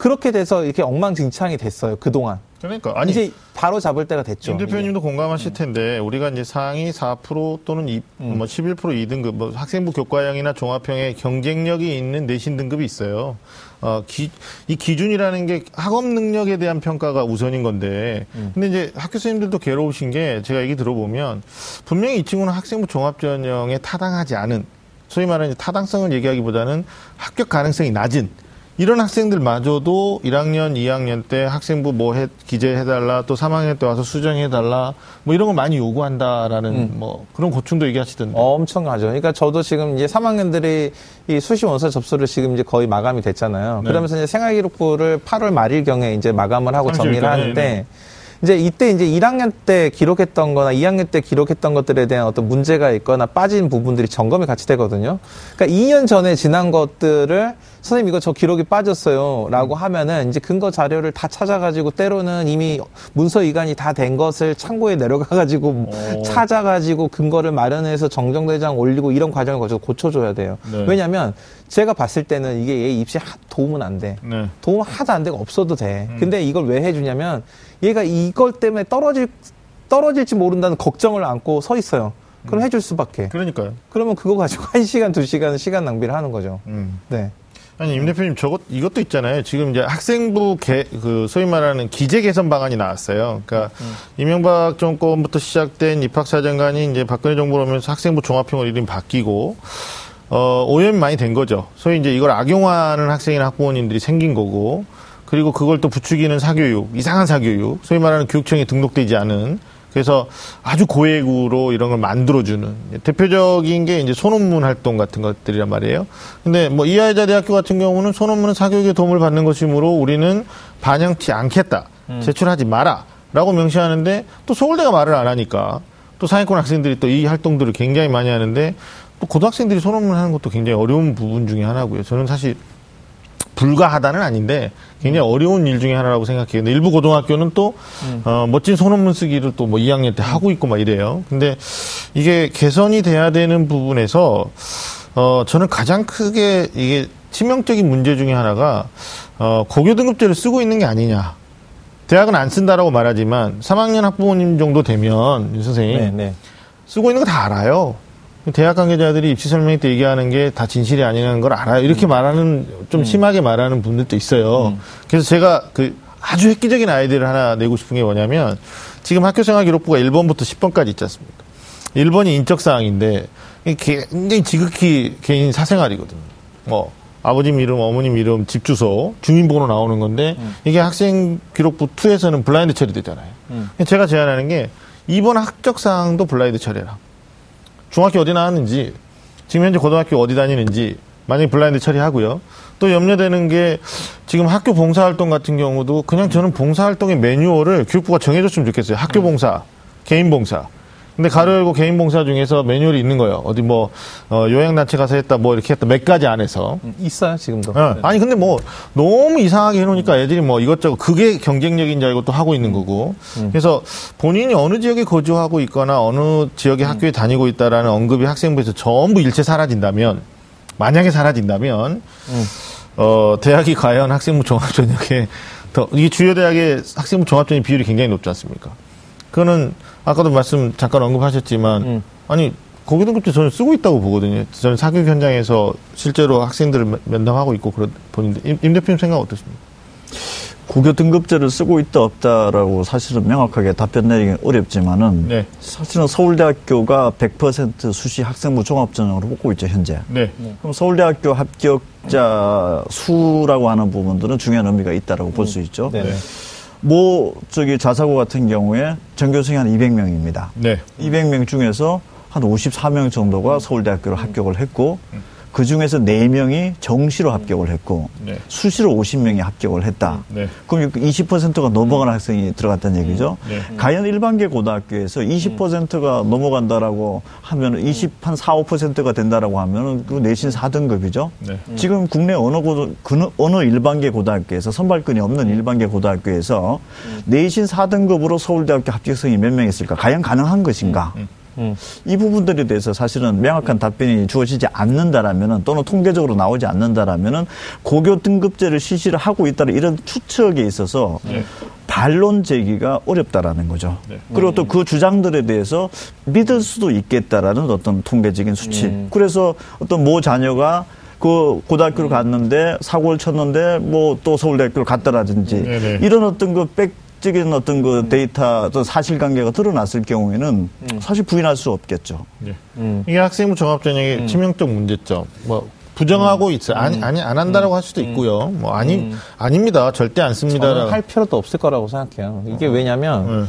Speaker 2: 그렇게 돼서 이렇게 엉망진창이 됐어요. 그동안.
Speaker 1: 그러니까 아니
Speaker 2: 이제 바로 잡을 때가 됐죠.
Speaker 1: 임 대표님도 공감하실 텐데 우리가 이제 상위 4% 또는 2, 뭐11% 2등급 뭐 학생부 교과형이나 종합형에 경쟁력이 있는 내신 등급이 있어요. 어, 기, 이 기준이라는 게 학업 능력에 대한 평가가 우선인 건데 근데 이제 학교 선생님들도 괴로우신 게 제가 얘기 들어보면 분명히 이 친구는 학생부 종합 전형에 타당하지 않은 소위 말하는 타당성을 얘기하기보다는 합격 가능성이 낮은 이런 학생들마저도 1학년, 2학년 때 학생부 뭐 해, 기재해달라, 또 3학년 때 와서 수정해달라, 뭐 이런 걸 많이 요구한다라는 뭐 그런 고충도 얘기하시던데.
Speaker 2: 엄청나죠. 그러니까 저도 지금 이제 3학년들이 이 수시 원서 접수를 지금 이제 거의 마감이 됐잖아요.
Speaker 1: 네.
Speaker 2: 그러면서 이제 생활기록부를 8월 말일경에 이제 마감을 하고
Speaker 1: 30일
Speaker 2: 정리를 하는데
Speaker 1: 네.
Speaker 2: 이제 이때 이제 1학년 때 기록했던 거나 2학년 때 기록했던 것들에 대한 어떤 문제가 있거나 빠진 부분들이 점검이 같이 되거든요. 그러니까 2년 전에 지난 것들을 선생님 이거 저 기록이 빠졌어요. 라고 하면은 이제 근거 자료를 다 찾아가지고 때로는 이미 문서 이관이 다 된 것을 창고에 내려가가지고
Speaker 1: 오.
Speaker 2: 찾아가지고 근거를 마련해서 정정대장 올리고 이런 과정을 거쳐서 고쳐줘야 돼요.
Speaker 1: 네.
Speaker 2: 왜냐면 제가 봤을 때는 이게 얘 입시에 하- 도움은 안 돼.
Speaker 1: 네.
Speaker 2: 도움 하나도 안 되고 없어도 돼. 근데 이걸 왜 해주냐면 얘가 이걸 때문에 떨어질 떨어질지 모른다는 걱정을 안고 서 있어요. 그럼 해줄 수밖에.
Speaker 1: 그러니까요.
Speaker 2: 그러면 그거 가지고 [LAUGHS] 한 시간, 두 시간 시간 낭비를 하는 거죠.
Speaker 1: 음.
Speaker 2: 네.
Speaker 1: 아니 임 대표님 저것 이것도 있잖아요. 지금 이제 학생부 개, 그 소위 말하는 기재 개선 방안이 나왔어요. 그러니까 이명박 정권부터 시작된 입학사정관이 이제 박근혜 정부로 오면서 학생부 종합형으로 이름이 바뀌고 어 오염이 많이 된 거죠. 소위 이제 이걸 악용하는 학생이나 학부모님들이 생긴 거고 그리고 그걸 또 부추기는 사교육, 이상한 사교육, 소위 말하는 교육청에 등록되지 않은 그래서 아주 고액으로 이런 걸 만들어주는 대표적인 게 이제 소논문 활동 같은 것들이란 말이에요. 근데 뭐 이하여자 대학교 같은 경우는 소논문은 사교육에 도움을 받는 것이므로 우리는 반영치 않겠다. 제출하지 마라. 라고 명시하는데 또 서울대가 말을 안 하니까 또 상위권 학생들이 또 이 활동들을 굉장히 많이 하는데 또 고등학생들이 소논문 하는 것도 굉장히 어려운 부분 중에 하나고요. 저는 사실 불가하다는 아닌데 굉장히 어려운 일 중에 하나라고 생각해요. 근데 일부 고등학교는 또 어, 멋진 소논문 쓰기를 또 뭐 2학년 때 하고 있고 막 이래요. 근데 이게 개선이 돼야 되는 부분에서 어, 저는 가장 크게 이게 치명적인 문제 중에 하나가 어, 고교 등급제를 쓰고 있는 게 아니냐. 대학은 안 쓴다라고 말하지만 3학년 학부모님 정도 되면 윤 선생님
Speaker 2: 네, 네.
Speaker 1: 쓰고 있는 거 다 알아요. 대학 관계자들이 입시 설명 때 얘기하는 게 다 진실이 아니라는 걸 알아요. 이렇게 말하는 좀 심하게 말하는 분들도 있어요. 그래서 제가 그 아주 획기적인 아이디어를 하나 내고 싶은 게 뭐냐면 지금 학교생활 기록부가 1번부터 10번까지 있지 않습니까? 1번이 인적 사항인데 굉장히 지극히 개인 사생활이거든요. 뭐 아버님 이름, 어머님 이름, 집 주소, 주민번호 나오는 건데 이게 학생 기록부 2에서는 블라인드 처리되잖아요. 제가 제안하는 게 2번 학적 사항도 블라인드 처리해라. 중학교 어디 나왔는지, 지금 현재 고등학교 어디 다니는지, 만약에 블라인드 처리하고요. 또 염려되는 게 지금 학교 봉사활동 같은 경우도 그냥 저는 봉사활동의 매뉴얼을 교육부가 정해줬으면 좋겠어요. 학교 봉사, 개인 봉사. 근데 가로 열고 개인 봉사 중에서 매뉴얼이 있는 거예요. 어디 뭐, 어, 요양단체 가서 했다, 뭐 이렇게 했다, 몇 가지 안에서.
Speaker 2: 음, 있어요, 지금도.
Speaker 1: 예. 아니 근데 뭐 너무 이상하게 해놓으니까 애들이 뭐 이것저것 그게 경쟁력인 줄 알고 또 하고 있는 거고 그래서 본인이 어느 지역에 거주하고 있거나 어느 지역의 학교에 다니고 있다라는 언급이 학생부에서 전부 일체 사라진다면 만약에 사라진다면 어 대학이 과연 학생부 종합 전형에 더 이게 주요 대학의 학생부 종합 전형 비율이 굉장히 높지 않습니까? 그거는 아까도 말씀 잠깐 언급하셨지만
Speaker 2: 음.
Speaker 1: 아니 고교등급제 저는 쓰고 있다고 보거든요. 저는 사교육 현장에서 실제로 학생들을 면- 면담하고 있고 그런 보는데 임, 임 대표님 생각 어떠십니까?
Speaker 3: 고교 등급제를 쓰고 있다 없다라고 사실은 명확하게 답변 내리기 어렵지만은
Speaker 1: 네.
Speaker 3: 사실은 서울대학교가 100% 수시 학생부 종합전형으로 뽑고 있죠 현재.
Speaker 1: 네.
Speaker 3: 그럼 서울대학교 합격자 수라고 하는 부분들은 중요한 의미가 있다라고 볼 수 있죠.
Speaker 2: 네.
Speaker 3: 뭐 저기 자사고 같은 경우에 전교생이 한 200명입니다.
Speaker 1: 네.
Speaker 3: 200명 중에서 한 54명 정도가 서울대학교를 합격을 했고 그 중에서 4명이 정시로 합격을 했고
Speaker 1: 네.
Speaker 3: 수시로 50명이 합격을 했다.
Speaker 1: 네.
Speaker 3: 그럼 20%가 넘어가는 학생이 들어갔다는 얘기죠.
Speaker 1: 네.
Speaker 3: 과연 일반계 고등학교에서 20%가 넘어간다라고 하면 20, 한 4, 5%가 된다라고 하면은 그 내신 4등급이죠.
Speaker 1: 네.
Speaker 3: 지금 국내 어느 고등, 그 어느 일반계 고등학교에서 선발권이 없는 일반계 고등학교에서 내신 4등급으로 서울대학교 합격생이 몇 명 있을까? 과연 가능한 것인가?
Speaker 2: 음.
Speaker 3: 이 부분들에 대해서 사실은 명확한 답변이 주어지지 않는다라면은 또는 통계적으로 나오지 않는다라면은 고교 등급제를 실시를 하고 있다는 이런 추측에 있어서
Speaker 1: 네.
Speaker 3: 반론 제기가 어렵다라는 거죠.
Speaker 1: 네.
Speaker 3: 그리고 또 그 주장들에 대해서 믿을 수도 있겠다라는 어떤 통계적인 수치. 그래서 어떤 모 자녀가 그 고등학교를 갔는데 사고를 쳤는데 뭐 또 서울대학교를 갔다라든지
Speaker 1: 네네.
Speaker 3: 이런 어떤 그 백 적인 어떤 그 데이터 또 사실관계가 드러났을 경우에는 사실 부인할 수 없겠죠.
Speaker 1: 네.
Speaker 2: 음.
Speaker 1: 이게 학생부 종합전형의 치명적 문제점. 뭐 부정하고 있어. 아니 아니 안 한다라고 할 수도 있고요. 뭐 아니 아닙니다. 절대 안 씁니다.
Speaker 2: 할 필요도 없을 거라고 생각해요. 이게 왜냐면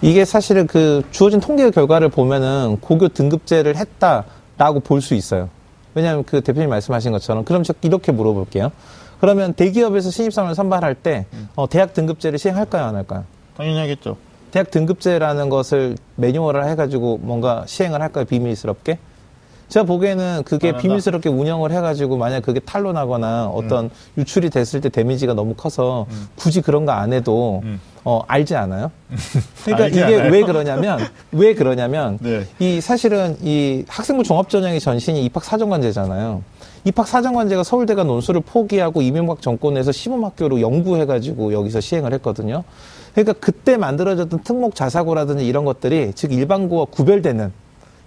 Speaker 1: 네.
Speaker 2: 이게 사실은 그 주어진 통계 결과를 보면은 고교 등급제를 했다라고 볼 수 있어요. 왜냐하면 그 대표님 말씀하신 것처럼 그럼 저 이렇게 물어볼게요. 그러면 대기업에서 신입사원을 선발할 때 어, 대학 등급제를 시행할까요, 안 할까요?
Speaker 1: 당연히 하겠죠.
Speaker 2: 대학 등급제라는 것을 매뉴얼을 해가지고 뭔가 시행을 할까요, 비밀스럽게? 제가 보기에는 그게 비밀스럽게 운영을 해가지고 만약 그게 탄로나거나 어떤 음. 유출이 됐을 때 데미지가 너무 커서 음. 굳이 그런 거 안 해도 음. 어, 알지 않아요? [LAUGHS] 그러니까 알지 이게 않아요? 왜 그러냐면, 왜 그러냐면, 네. 이 사실은 이 학생부 종합전형의 전신이 입학 사정관제잖아요. 입학 사정관제가 서울대가 논술을 포기하고 이명박 정권에서 시범학교로 연구해가지고 여기서 시행을 했거든요. 그러니까 그때 만들어졌던 특목 자사고라든지 이런 것들이 즉 일반고와 구별되는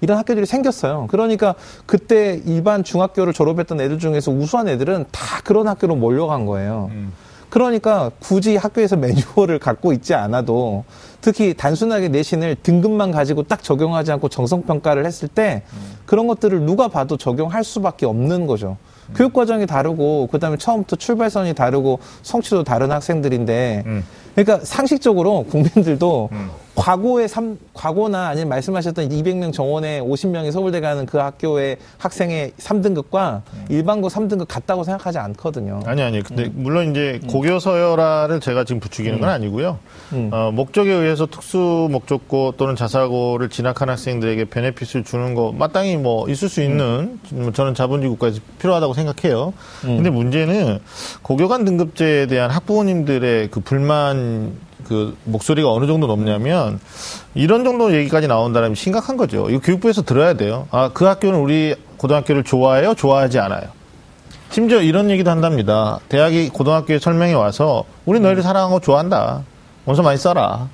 Speaker 2: 이런 학교들이 생겼어요. 그러니까 그때 일반 중학교를 졸업했던 애들 중에서 우수한 애들은 다 그런 학교로 몰려간 거예요. 음. 그러니까 굳이 학교에서 매뉴얼을 갖고 있지 않아도 특히 단순하게 내신을 등급만 가지고 딱 적용하지 않고 정성평가를 했을 때 음. 그런 것들을 누가 봐도 적용할 수밖에 없는 거죠. 음. 교육 과정이 다르고 그다음에 처음부터 출발선이 다르고 성취도 다른 학생들인데 음. 그러니까 상식적으로 국민들도 음. 과거의 삼, 과거나 아니면 말씀하셨던 200명 정원에 50명이 서울대 가는 그 학교의 학생의 3등급과 음. 일반고 3등급 같다고 생각하지 않거든요.
Speaker 1: 아니, 아니. 근데 음. 물론 이제 음. 고교서열화를 제가 지금 부추기는 건 음. 아니고요. 음. 어, 목적에 의해서 특수 목적고 또는 자사고를 진학한 학생들에게 베네핏을 주는 거 마땅히 뭐 있을 수 있는 저는 자본주의 국가에서 필요하다고 생각해요. 근데 문제는 고교 간 등급제에 대한 학부모님들의 그 불만 그 목소리가 어느 정도 높냐면 이런 정도 얘기까지 나온다면 심각한 거죠. 이거 교육부에서 들어야 돼요. 아, 그 학교는 우리 고등학교를 좋아해요? 좋아하지 않아요? 심지어 이런 얘기도 한답니다. 대학이 고등학교에 설명해 와서 우리 너희를 사랑하고 좋아한다. 원서 많이 써라.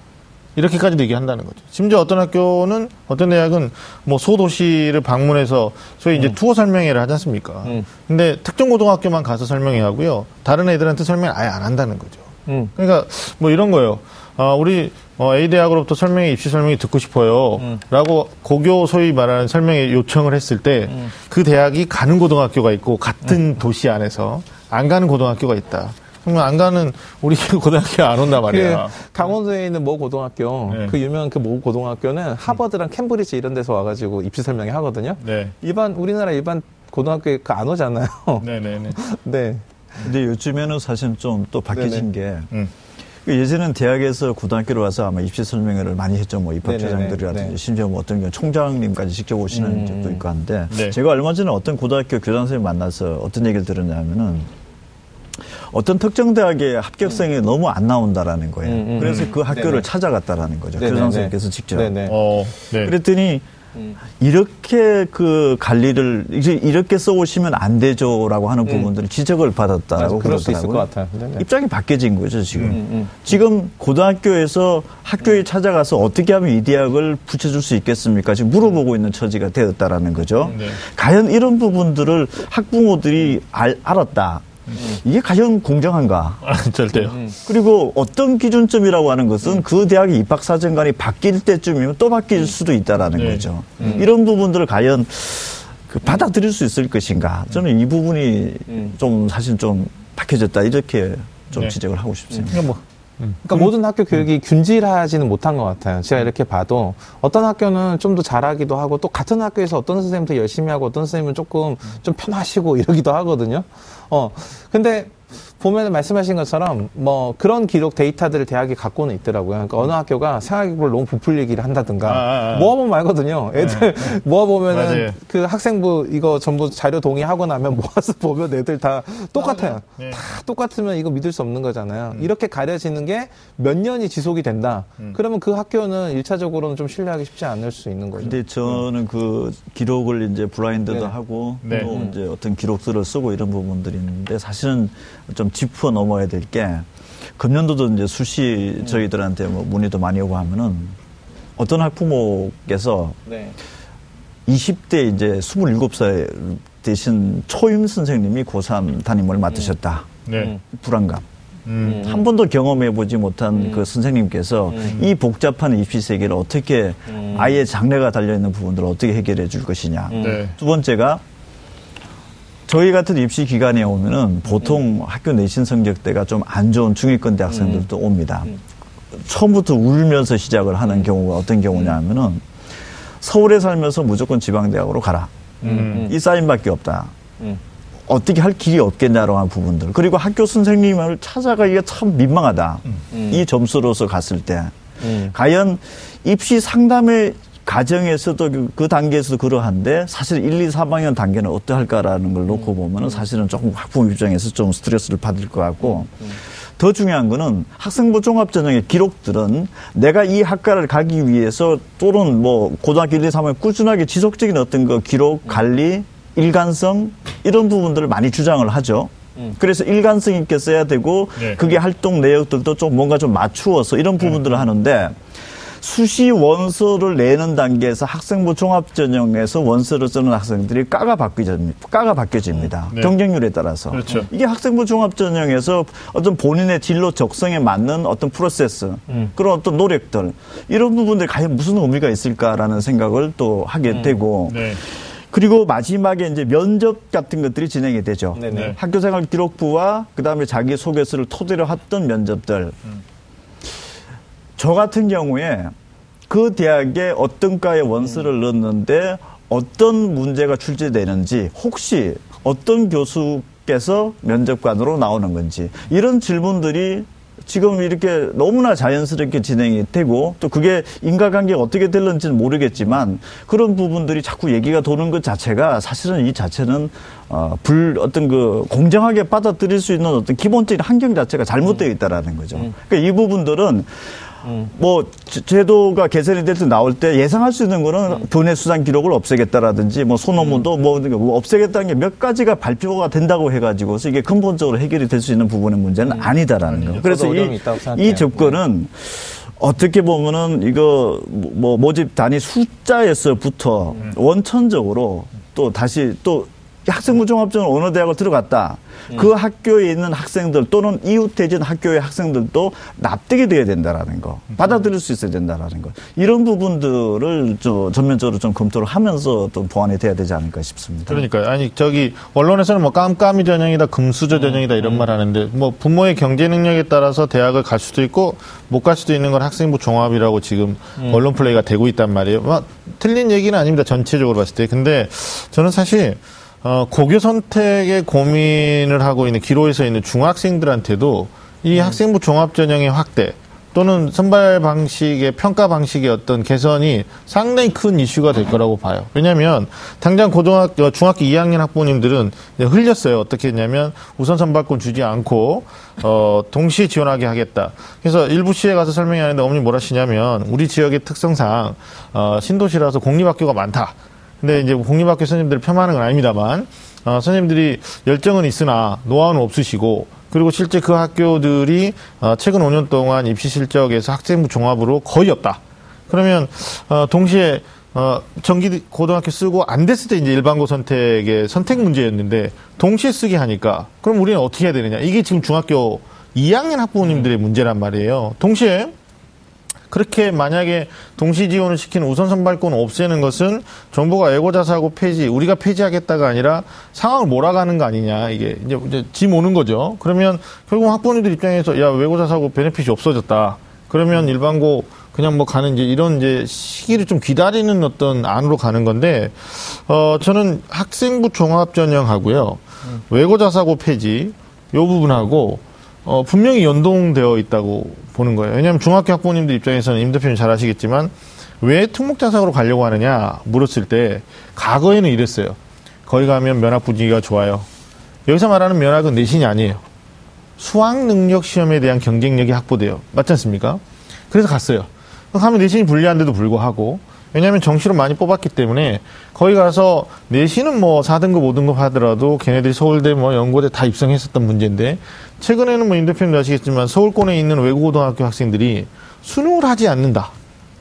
Speaker 1: 이렇게까지도 얘기한다는 거죠. 심지어 어떤 학교는 어떤 대학은 뭐 소도시를 방문해서 소위 이제 음. 투어 설명회를 하지 않습니까? 음. 근데 특정 고등학교만 가서 설명회 하고요. 다른 애들한테 설명 아예 안 한다는 거죠. 음. 그러니까 뭐 이런 거예요. 아, 우리 어, A 대학으로부터 설명회 입시 설명이 듣고 싶어요. 음. 라고 고교 소위 말하는 설명회 요청을 했을 때그 음. 대학이 가는 고등학교가 있고 같은 음. 도시 안에서 안 가는 고등학교가 있다. 그러면 안 가는 우리 [LAUGHS] 고등학교 안 온단 말이야.
Speaker 2: 그 강원도에 있는 모 고등학교, 네. 그 유명한 그 모 고등학교는 하버드랑 캠브리지 이런 데서 와가지고 입시 설명회 하거든요. 네. 일반 우리나라 일반 고등학교에 그 안 오잖아요. 네네네. 네. [LAUGHS] 네.
Speaker 3: 근데 요즘에는 사실 좀 또 바뀌어진 네네. 게 음. 그 예전에는 대학에서 고등학교로 와서 아마 입시 설명회를 많이 했죠. 뭐 입학처장들이라든지 네. 심지어 뭐 어떤 경우 총장님까지 직접 오시는 음. 적도 있고 한데 네. 제가 얼마 전에 어떤 고등학교 교장 선생님 만나서 어떤 얘기를 들었냐면은 어떤 특정 대학의 합격생이 음. 너무 안 나온다라는 거예요. 음, 음, 그래서 그 학교를 네네. 찾아갔다라는 거죠. 교장 선생님께서 직접. 어, 네. 그랬더니 이렇게 그 관리를 이렇게 써오시면 안 되죠라고 하는 음. 부분들을 지적을 받았다라고
Speaker 2: 그럴 수 있을 것 같아요.
Speaker 3: 네네. 입장이 바뀌어진 거죠 지금. 음, 음. 지금 고등학교에서 학교에 음. 찾아가서 어떻게 하면 이 대학을 붙여줄 수 있겠습니까? 지금 물어보고 있는 처지가 되었다라는 거죠. 네. 과연 이런 부분들을 학부모들이 알, 알았다. 이게 과연 공정한가?
Speaker 1: 아, 절대요.
Speaker 3: 음. 그리고 어떤 기준점이라고 하는 것은 음. 그 대학의 입학 사정관이 바뀔 때쯤이면 또 바뀔 음. 수도 있다라는 네. 거죠. 음. 이런 부분들을 과연 그 받아들일 수 있을 것인가? 저는 이 부분이 음. 좀 사실 좀 박혀졌다 이렇게 좀 네. 지적을 하고 싶습니다.
Speaker 2: 그러니까 뭐 그러니까 음. 모든 학교 교육이 음. 균질하지는 못한 것 같아요. 제가 이렇게 봐도 어떤 학교는 좀 더 잘하기도 하고 또 같은 학교에서 어떤 선생님 더 열심히 하고 어떤 선생님은 조금 좀 편하시고 이러기도 하거든요. 어. 근데 보면 말씀하신 것처럼 뭐 그런 기록 데이터들을 대학이 갖고는 있더라고요. 그러니까 어느 학교가 생활기록을 너무 부풀리기를 한다든가 아, 아, 아. 모아보면 알거든요. 애들 네. [LAUGHS] 모아보면은 맞아요. 그 학생부 이거 전부 자료 동의하고 나면 모아서 [LAUGHS] 보면 애들 다 똑같아요. 네. 다 똑같으면 이거 믿을 수 없는 거잖아요. 음. 이렇게 가려지는 게 몇 년이 지속이 된다. 음. 그러면 그 학교는 일차적으로는 좀 신뢰하기 쉽지 않을 수 있는 거죠.
Speaker 3: 근데 저는 그 기록을 이제 블라인드도 네. 하고 네. 또 음. 이제 어떤 기록들을 쓰고 이런 부분들이 있는데 사실은 좀 짚어 넘어야 될 게 금년도도 이제 수시 저희들한테 뭐 문의도 많이 오고 하면은 어떤 학부모께서 네. 20대 이제 27살 되신 초임 선생님이 고3 담임을 맡으셨다. 네. 음. 불안감. 음. 한 번도 경험해 보지 못한 음. 그 선생님께서 음. 이 복잡한 입시 세계를 어떻게 음. 아예 장래가 달려 있는 부분들을 어떻게 해결해 줄 것이냐. 네. 두 번째가 저희 같은 입시 기간에 오면은 보통 음. 학교 내신 성적대가 좀 안 좋은 중위권 대학생들도 음. 옵니다. 음. 처음부터 울면서 시작을 하는 음. 경우가 어떤 경우냐 하면은 서울에 살면서 무조건 지방대학으로 가라. 음. 이 사인밖에 없다. 어떻게 할 길이 없겠냐라고 하는 부분들. 그리고 학교 선생님을 찾아가기가 참 민망하다. 이 점수로서 갔을 때. 과연 입시 상담에 가정에서도 그, 그 단계에서도 그러한데 사실 1, 2, 4학년 단계는 어떠할까라는 걸 놓고 보면은 사실은 조금 학부모 입장에서 좀 스트레스를 받을 것 같고 더 중요한 거는 학생부 종합전형의 기록들은 내가 이 학과를 가기 위해서 또는 뭐 고등학교 1, 2, 3학년 꾸준하게 지속적인 어떤 그 기록 관리 일관성 이런 부분들을 많이 주장을 하죠. 그래서 일관성 있게 써야 되고
Speaker 1: 네.
Speaker 3: 그게 활동 내역들도 좀 뭔가 좀 맞추어서 이런 부분들을 하는데 수시 원서를 내는 단계에서 학생부 종합전형에서 원서를 쓰는 학생들이 까가 바뀌집니다. 까가 바뀌어집니다.
Speaker 1: 네.
Speaker 3: 경쟁률에 따라서.
Speaker 1: 그렇죠.
Speaker 3: 이게 학생부 종합전형에서 어떤 본인의 진로 적성에 맞는 어떤 프로세스, 그런 어떤 노력들, 이런 부분들이 과연 무슨 의미가 있을까라는 생각을 또 하게 되고,
Speaker 1: 네.
Speaker 3: 그리고 마지막에 이제 면접 같은 것들이 진행이 되죠.
Speaker 2: 네네.
Speaker 3: 학교생활 기록부와 그다음에 자기 소개서를 토대로 했던 면접들. 저 같은 경우에 그 대학에 어떤 과에 원서를 넣었는데 어떤 문제가 출제되는지 혹시 어떤 교수께서 면접관으로 나오는 건지 이런 질문들이 지금 이렇게 너무나 자연스럽게 진행이 되고 또 그게 인과관계가 어떻게 될는지는 모르겠지만 그런 부분들이 자꾸 얘기가 도는 것 자체가 사실은 이 자체는 어, 불 어떤 그 공정하게 받아들일 수 있는 어떤 기본적인 환경 자체가 잘못되어 있다라는 거죠. 그러니까 이 부분들은 뭐 제- 제도가 개선이 될때 나올 때 예상할 수 있는 거는 교내 수상 기록을 없애겠다라든지 뭐 소논문도 뭐, 뭐 없애겠다는 게 몇 가지가 발표가 된다고 해가지고서 이게 근본적으로 해결이 될 수 있는 부분의 문제는 아니다라는 거. 그래서
Speaker 2: 저도 어려움이
Speaker 3: 이. 이 접근은 어떻게 보면은 이거 뭐 모집 단위 숫자에서부터 원천적으로 또 다시 또 학생부 종합전을 어느 대학을 들어갔다. 그 학교에 있는 학생들 또는 이웃해진 학교의 학생들도 납득이 돼야 된다라는 거. 받아들일 수 있어야 된다라는 거. 이런 부분들을 저 전면적으로 좀 검토를 하면서 또 보완이 돼야 되지 않을까 싶습니다.
Speaker 1: 그러니까요. 아니 저기 언론에서는 뭐 깜깜이 전형이다, 금수저 전형이다 이런 말 하는데 뭐 부모의 경제 능력에 따라서 대학을 갈 수도 있고 못 갈 수도 있는 건 학생부 종합이라고 지금 언론 플레이가 되고 있단 말이에요. 뭐 틀린 얘기는 아닙니다. 전체적으로 봤을 때. 근데 저는 사실 어, 고교 선택에 고민을 하고 있는 기로에 서 있는 중학생들한테도 이 학생부 종합 전형의 확대 또는 선발 방식의 평가 방식의 어떤 개선이 상당히 큰 이슈가 될 거라고 봐요. 왜냐하면 당장 고등학교 중학교 2학년 학부모님들은 흘렸어요. 어떻게 했냐면 우선 선발권 주지 않고 어 동시에 지원하게 하겠다. 그래서 일부 시에 가서 설명이 하는데 어머니 뭐라 하시냐면 우리 지역의 특성상 어 신도시라서 공립학교가 많다. 근데 이제 공립학교 선생님들을 폄하하는 건 아닙니다만 어, 선생님들이 열정은 있으나 노하우는 없으시고 그리고 실제 그 학교들이 어, 최근 5년 동안 입시 실적에서 학생부 종합으로 거의 없다. 그러면 어, 동시에 어, 정기 고등학교 쓰고 안 됐을 때 이제 일반고 선택의 선택 문제였는데 동시에 쓰게 하니까 그럼 우리는 어떻게 해야 되느냐? 이게 지금 중학교 2학년 학부모님들의 문제란 말이에요. 동시에 그렇게 만약에 동시 지원을 시키는 우선 선발권 없애는 것은 정부가 애고자사고 폐지, 우리가 폐지하겠다가 아니라 상황을 몰아가는 거 아니냐. 이게 이제, 이제 짐 오는 거죠. 그러면 결국 학부모님들 입장에서 야, 외고자사고 베네핏이 없어졌다. 그러면 일반고 그냥 뭐 가는 이제 이런 이제 시기를 좀 기다리는 어떤 안으로 가는 건데, 어, 저는 학생부 종합 전형하고요. 외고자사고 폐지, 요 부분하고 어, 분명히 연동되어 있다고 보는 거예요. 왜냐하면 중학교 학부모님들 입장에서는 임 대표님 잘 아시겠지만 왜 특목자사고로 가려고 하느냐 물었을 때 과거에는 이랬어요. 거기 가면 면학 분위기가 좋아요. 여기서 말하는 면학은 내신이 아니에요. 수학 능력 시험에 대한 경쟁력이 확보돼요. 맞지 않습니까? 그래서 갔어요. 가면 내신이 불리한데도 불구하고 왜냐하면 정시로 많이 뽑았기 때문에 거기 가서 내신은 뭐 4등급, 5등급 하더라도 걔네들이 서울대, 뭐 연고대 다 입성했었던 문제인데 최근에는 뭐 임 대표님도 아시겠지만 서울권에 있는 외국고등학교 학생들이 수능을 하지 않는다.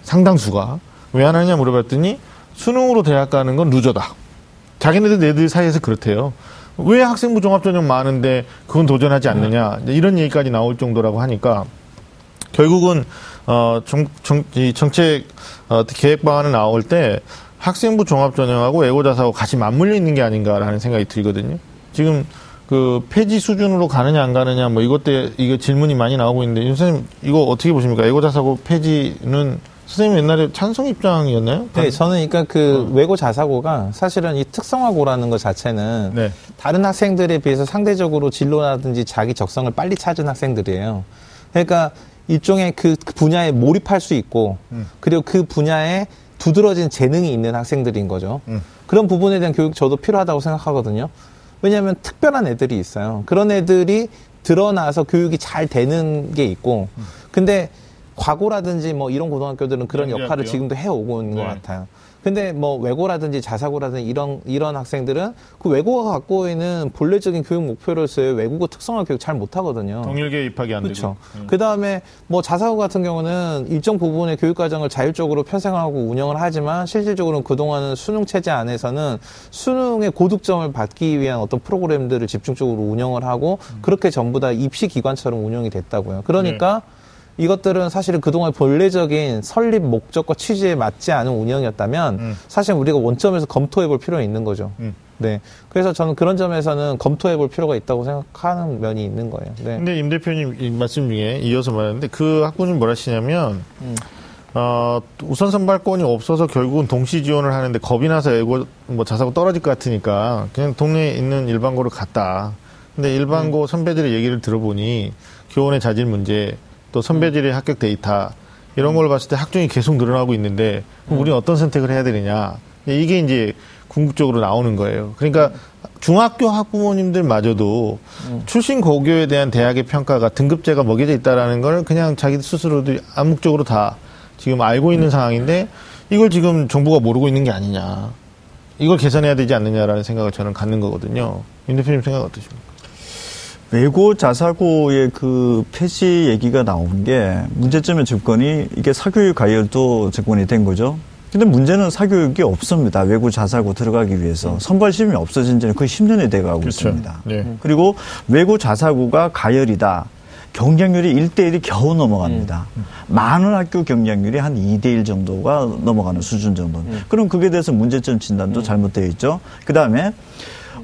Speaker 1: 상당수가. 왜 안 하느냐 물어봤더니 수능으로 대학 가는 건 루저다. 자기네들 내들 사이에서 그렇대요. 왜 학생부 종합전형 많은데 그건 도전하지 않느냐. 이런 얘기까지 나올 정도라고 하니까 결국은 어, 정, 정, 이 정책 어, 계획 방안을 나올 때 학생부 종합전형하고 애고자사하고 같이 맞물려 있는 게 아닌가라는 생각이 들거든요. 지금 그 폐지 수준으로 가느냐 안 가느냐 뭐 이것 때 이거 질문이 많이 나오고 있는데 윤 선생님 이거 어떻게 보십니까? 애고자사고 폐지는 선생님 옛날에 찬성 입장이었나요?
Speaker 2: 네, 저는 그러니까 그 외고 자사고가 사실은 이 특성화고라는 것 자체는
Speaker 1: 네.
Speaker 2: 다른 학생들에 비해서 상대적으로 진로라든지 자기 적성을 빨리 찾은 학생들이에요. 그러니까 일종의 그 분야에 몰입할 수 있고 그리고 그 분야에 두드러진 재능이 있는 학생들인 거죠. 음. 그런 부분에 대한 교육 저도 필요하다고 생각하거든요. 왜냐하면 특별한 애들이 있어요. 그런 애들이 드러나서 교육이 잘 되는 게 있고, 음. 근데 과고라든지 뭐 이런 고등학교들은 그런 역할을 지금도 해오고 있는 네. 것 같아요. 근데 뭐 외고라든지 자사고라든지 이런 이런 학생들은 그 외고가 갖고 있는 본래적인 교육 목표로서의 외국어 특성화 교육 잘 못하거든요.
Speaker 1: 동일계 입학이 안
Speaker 2: 그렇죠. 되고. 음. 그 다음에 뭐 자사고 같은 경우는 일정 부분의 교육 과정을 자율적으로 편성하고 운영을 하지만 실질적으로는 그 동안은 수능 체제 안에서는 수능의 고득점을 받기 위한 어떤 프로그램들을 집중적으로 운영을 하고 음. 그렇게 전부 다 입시 기관처럼 운영이 됐다고요. 그러니까. 네. 이것들은 사실은 그동안 본래적인 설립 목적과 취지에 맞지 않은 운영이었다면 음. 사실 우리가 원점에서 검토해 볼 필요는 있는 거죠. 음. 네. 그래서 저는 그런 점에서는 검토해 볼 필요가 있다고 생각하는 면이 있는 거예요. 네.
Speaker 1: 근데 임 대표님 말씀 중에 이어서 말하는데 그 학부는 뭐라 하시냐면 음. 어, 우선 선발권이 없어서 결국은 동시 지원을 하는데 겁이 나서 애고 뭐 자사고 떨어질 것 같으니까 그냥 동네에 있는 일반고를 갔다. 근데 일반고 음. 선배들의 얘기를 들어보니 교원의 자질 문제 또 선배들의 합격 데이터 이런 걸 봤을 때 학종이 계속 늘어나고 있는데 그럼 우리는 어떤 선택을 해야 되느냐 이게 이제 궁극적으로 나오는 거예요. 그러니까 중학교 학부모님들마저도 출신 고교에 대한 대학의 평가가 등급제가 먹여져 있다라는 걸 그냥 자기 스스로도 암묵적으로 다 지금 알고 있는 상황인데 이걸 지금 정부가 모르고 있는 게 아니냐. 이걸 개선해야 되지 않느냐라는 생각을 저는 갖는 거거든요. 임 대표님 생각 어떠십니까?
Speaker 3: 외고 자사고의 그 폐지 얘기가 나온 게 문제점의 접근이 이게 사교육 가열도 접근이 된 거죠. 근데 문제는 사교육이 없습니다. 외고 자사고 들어가기 위해서. 음. 선발 시험이 없어진 지는 거의 10년이 돼 가고 그렇죠. 있습니다. 네. 그리고 외고 자사고가 가열이다. 경쟁률이 1대1이 겨우 넘어갑니다. 음. 많은 학교 경쟁률이 한 2대1 정도가 넘어가는 수준 정도. 음. 그럼 그게 대해서 문제점 진단도 음. 잘못되어 있죠. 그 다음에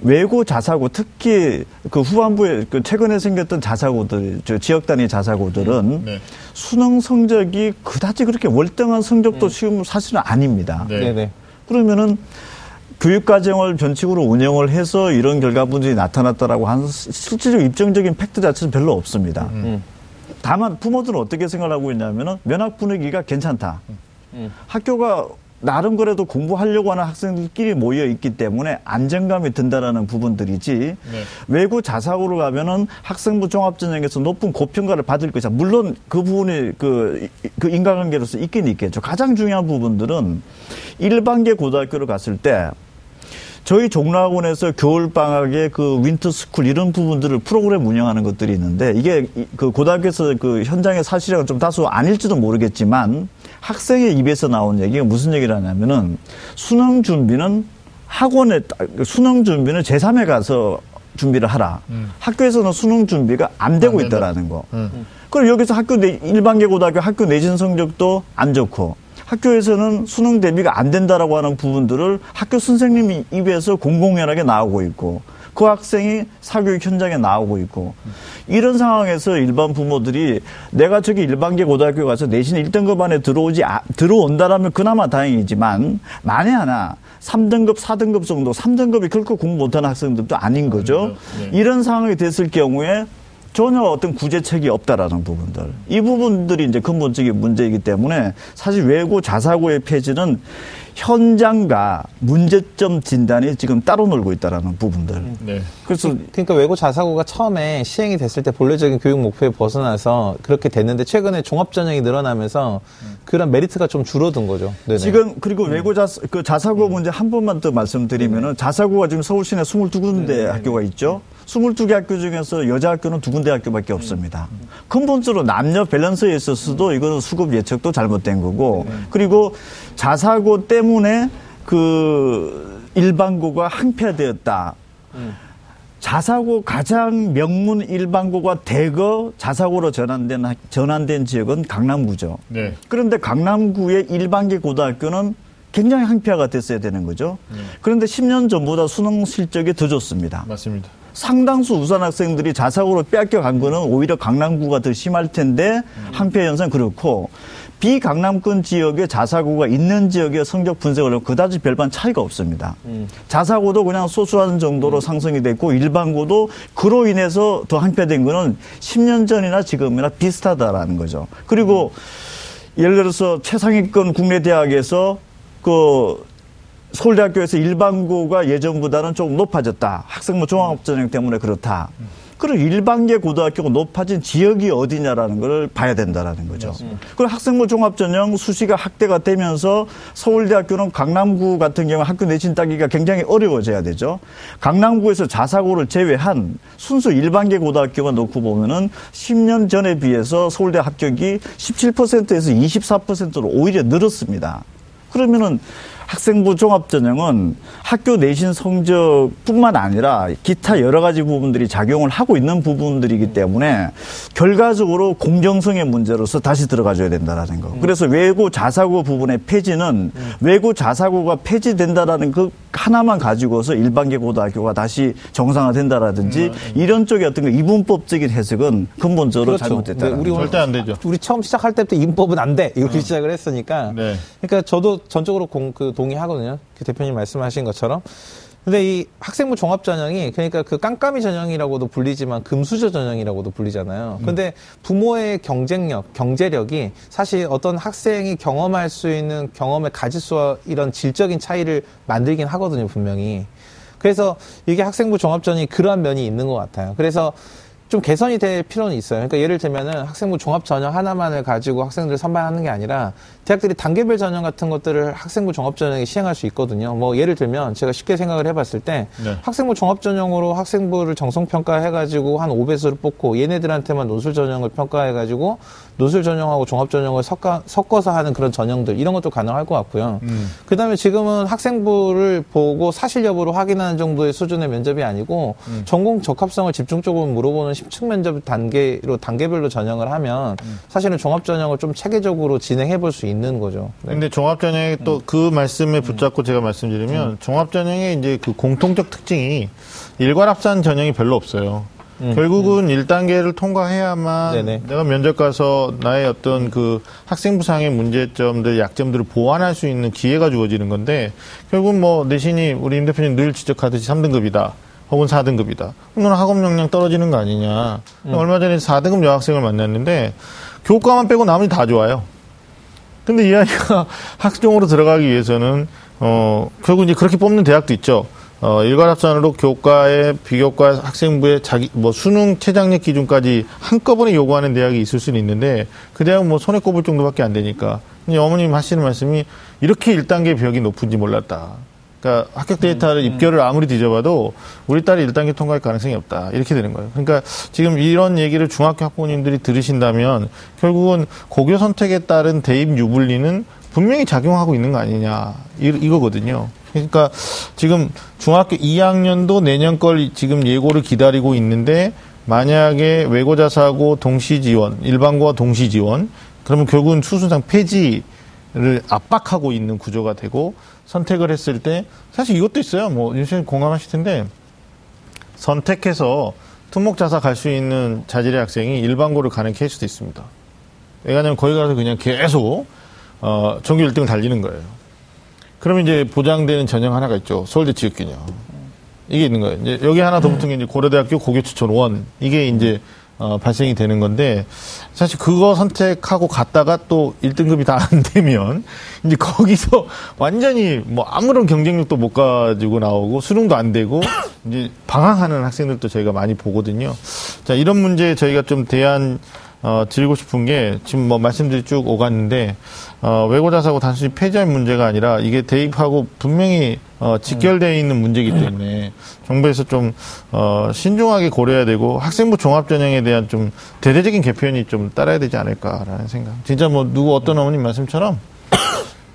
Speaker 3: 외고 자사고 특히 그 후반부에 그 최근에 생겼던 자사고들 저 지역 단위 자사고들은 음, 네. 수능 성적이 그다지 그렇게 월등한 성적도 음. 지금 사실은 아닙니다. 네. 네 그러면은 교육과정을 변칙으로 운영을 해서 이런 결과분들이 나타났다라고 하는 실질적 입증적인 팩트 자체는 별로 없습니다. 음. 음. 다만 부모들은 어떻게 생각하고 있냐면은 면학 분위기가 괜찮다. 음. 학교가 나름 그래도 공부하려고 하는 학생들끼리 모여 있기 때문에 안정감이 든다라는 부분들이지 네. 외고 자사고로 가면은 학생부 종합전형에서 높은 고평가를 받을 것이다. 물론 그 부분이 그, 그 인간관계로서 있긴 있겠죠. 가장 중요한 부분들은 일반계 고등학교를 갔을 때 저희 종로학원에서 겨울방학에 그 winter school 이런 부분들을 프로그램 운영하는 것들이 있는데 이게 그 고등학교에서 그 현장의 사실이랑 좀 다소 아닐지도 모르겠지만 학생의 입에서 나온 얘기가 무슨 얘기를 하냐면은 수능 준비는 학원에 수능 준비는 제3에 가서 준비를 하라. 음. 학교에서는 수능 준비가 안 되고 안 있다라는 거. 음. 그럼 여기서 학교 내, 일반계 고등학교 학교 내신 성적도 안 좋고 학교에서는 수능 대비가 안 된다라고 하는 부분들을 학교 선생님 입에서 공공연하게 나오고 있고 그 학생이 사교육 현장에 나오고 있고 이런 상황에서 일반 부모들이 내가 저기 일반계 고등학교 가서 내신 1등급 안에 들어오지 아, 들어온다라면 그나마 다행이지만 만에 하나 3등급, 4등급 정도, 3등급이 결코 공부 못하는 학생들도 아닌 거죠. 네. 이런 상황이 됐을 경우에 전혀 어떤 구제책이 없다라는 부분들. 이 부분들이 이제 근본적인 문제이기 때문에 사실 외고 자사고의 폐지는 현장과 문제점 진단이 지금 따로 놀고 있다라는 부분들.
Speaker 2: 네. 그래서 그러니까 외고 자사고가 처음에 시행이 됐을 때 본래적인 교육 목표에 벗어나서 그렇게 됐는데 최근에 종합 전형이 늘어나면서 그런 메리트가 좀 줄어든 거죠.
Speaker 3: 네네. 지금 그리고 음. 외고 자사, 그 자사고 문제 한 번만 더 말씀드리면은 자사고가 지금 서울 시내 22군데 네네. 학교가 있죠. 22개 학교 중에서 여자 학교는 두 군데 학교밖에 없습니다. 근본적으로 남녀 밸런스에 있어서도 이거는 수급 예측도 잘못된 거고 그리고 자사고 때문에 그 일반고가 항폐되었다. 자사고 가장 명문 일반고가 대거 자사고로 전환된 전환된 지역은 강남구죠. 네. 그런데 강남구의 일반계 고등학교는 굉장히 항폐화가 됐어야 되는 거죠. 네. 그런데 10년 전보다 수능 실적이 더 좋습니다.
Speaker 1: 맞습니다.
Speaker 3: 상당수 우산 학생들이 자사고로 빼앗겨간 거는 오히려 강남구가 더 심할 텐데 음. 한편 현상 그렇고 비강남권 지역에 자사고가 있는 지역의 성적 분석을 하면 그다지 별반 차이가 없습니다. 음. 자사고도 그냥 소수한 정도로 음. 상승이 됐고 일반고도 그로 인해서 더 한패된 거는 10년 전이나 지금이나 비슷하다라는 거죠. 그리고 음. 예를 들어서 최상위권 국내 대학에서 그 서울대학교에서 일반고가 예전보다는 조금 높아졌다. 학생부 종합전형 때문에 그렇다. 그리고 일반계 고등학교가 높아진 지역이 어디냐라는 걸 봐야 된다라는 거죠. 그리고 학생부 종합전형 수시가 확대가 되면서 서울대학교는 강남구 같은 경우 학교 내신 따기가 굉장히 어려워져야 되죠. 강남구에서 자사고를 제외한 순수 일반계 고등학교만 놓고 보면은 10년 전에 비해서 서울대 합격이 17%에서 24%로 오히려 늘었습니다. 그러면은 학생부 종합전형은 학교 내신 성적뿐만 아니라 기타 여러 가지 부분들이 작용을 하고 있는 부분들이기 때문에 결과적으로 공정성의 문제로서 다시 들어가줘야 된다라는 거. 그래서 외고 자사고 부분의 폐지는 외고 자사고가 폐지된다라는 그 하나만 가지고서 일반계 고등학교가 다시 정상화된다라든지 이런 쪽의 어떤 그 이분법적인 해석은 근본적으로
Speaker 2: 그렇죠.
Speaker 3: 잘못됐다.
Speaker 2: 네, 우리
Speaker 1: 절대 안 되죠.
Speaker 2: 우리 처음 시작할 때부터 인법은 안 돼. 이렇게 시작을 했으니까.
Speaker 1: 네.
Speaker 2: 그러니까 저도 전적으로 공, 그 동의하거든요. 그 대표님 말씀하신 것처럼. 근데 이 학생부 종합 전형이 그러니까 그 깜깜이 전형이라고도 불리지만 금수저 전형이라고도 불리잖아요. 근데 부모의 경쟁력, 경제력이 사실 어떤 학생이 경험할 수 있는 경험의 가지수와 이런 질적인 차이를 만들긴 하거든요, 분명히. 그래서 이게 학생부 종합전이 그러한 면이 있는 것 같아요. 그래서 좀 개선이 될 필요는 있어요. 그러니까 예를 들면은 학생부 종합 전형 하나만을 가지고 학생들을 선발하는 게 아니라 대학들이 단계별 전형 같은 것들을 학생부 종합 전형에 시행할 수 있거든요. 뭐 예를 들면 제가 쉽게 생각을 해봤을 때
Speaker 1: 네.
Speaker 2: 학생부 종합 전형으로 학생부를 정성 평가해가지고 한 5배수를 뽑고 얘네들한테만 노술 전형을 평가해가지고 노술 전형하고 종합 전형을 섞어, 섞어서 하는 그런 전형들 이런 것도 가능할 것 같고요.
Speaker 1: 음.
Speaker 2: 그다음에 지금은 학생부를 보고 사실 여부를 확인하는 정도의 수준의 면접이 아니고
Speaker 1: 음.
Speaker 2: 전공 적합성을 집중적으로 물어보는 심층 면접 단계로 단계별로 전형을 하면
Speaker 1: 음.
Speaker 2: 사실은 종합 전형을 좀 체계적으로 진행해 볼 수 있는 거죠. 네.
Speaker 1: 근데 종합전형에 또그 말씀에 붙잡고 제가 말씀드리면 종합전형의 이제 그 공통적 특징이 일괄합산 전형이 별로 없어요. 결국은 일 1단계를 통과해야만
Speaker 2: 네네.
Speaker 1: 내가 면접 가서 나의 어떤 그 학생부상의 문제점들, 약점들을 보완할 수 있는 기회가 주어지는 건데 결국 뭐 내신이 우리 임 대표님 늘 지적하듯이 3등급이다. 혹은 4등급이다. 그럼 너는 학업 역량 떨어지는 거 아니냐. 얼마 전에 4등급 여학생을 만났는데 교과만 빼고 나머지 다 좋아요. 근데 이 아이가 [LAUGHS] 학종으로 들어가기 위해서는 어 결국 이제 그렇게 뽑는 대학도 있죠. 어 일괄 합산으로 교과에 비교과 학생부에 자기 뭐 수능 최장력 기준까지 한꺼번에 요구하는 대학이 있을 수는 있는데 그 대학은 뭐 손에 꼽을 정도밖에 안 되니까. 근데 어머님 하시는 말씀이 이렇게 1단계 벽이 높은지 몰랐다. 그러니까 합격 데이터를 입결을 아무리 뒤져봐도 우리 딸이 1단계 통과할 가능성이 없다. 이렇게 되는 거예요. 그러니까 지금 이런 얘기를 중학교 학부모님들이 들으신다면 결국은 고교 선택에 따른 대입 유불리는 분명히 작용하고 있는 거 아니냐. 이, 이거거든요. 그러니까 지금 중학교 2학년도 내년 걸 지금 예고를 기다리고 있는데 만약에 외고자사고 동시 지원, 일반고와 동시 지원, 그러면 결국은 수순상 폐지를 압박하고 있는 구조가 되고 선택을 했을 때 사실 이것도 있어요. 뭐 윤수님 공감하실 텐데 선택해서 특목자사 갈 수 있는 자질의 학생이 일반고를 가는 케이스도 있습니다. 왜냐하면 거기 가서 그냥 계속 어, 전교 1등을 달리는 거예요. 그러면 이제 보장되는 전형 하나가 있죠. 서울대 지역균형. 이게 있는 거예요. 이제 여기 하나 더 붙은 게 이제 고려대학교 고교추천 원. 이게 이제 어, 발생이 되는 건데 사실 그거 선택하고 갔다가 또 1등급이 다 안 되면 이제 거기서 [LAUGHS] 완전히 뭐 아무런 경쟁력도 못 가지고 나오고 수능도 안 되고 이제 방황하는 학생들도 저희가 많이 보거든요. 자, 이런 문제에 저희가 좀 대안 어, 드리고 싶은 게 지금 뭐 말씀들이 쭉 오갔는데 어, 외고자사고 단순히 폐지할 문제가 아니라 이게 대입하고 분명히 어, 직결되어 있는 문제이기 때문에 정부에서 좀 어, 신중하게 고려해야 되고 학생부 종합전형에 대한 좀 대대적인 개편이 좀 따라야 되지 않을까라는 생각. 진짜 뭐 누구 어떤 어머님 말씀처럼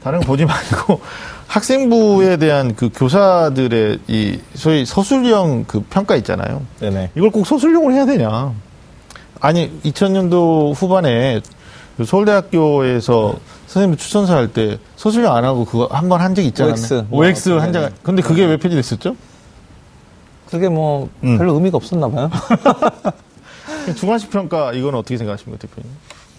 Speaker 1: 다른 거 보지 말고 [LAUGHS] 학생부에 대한 그 교사들의 이 소위 서술형 그 평가 있잖아요.
Speaker 2: 네네.
Speaker 1: 이걸 꼭 서술형으로 해야 되냐? 아니 2000년도 후반에 그 서울대학교에서 선생님 추천서 할때 서술형 안 하고 그거 한 번 한 적 있잖아요.
Speaker 2: OX.
Speaker 1: OX
Speaker 2: 뭐,
Speaker 1: 한 장.
Speaker 2: 네네.
Speaker 1: 근데 그게 왜 폐지됐었죠?
Speaker 2: 그게 뭐
Speaker 1: 음.
Speaker 2: 별로 의미가 없었나 봐요. [LAUGHS]
Speaker 1: 주관식 평가 이건 어떻게 생각하십니까, 대표님?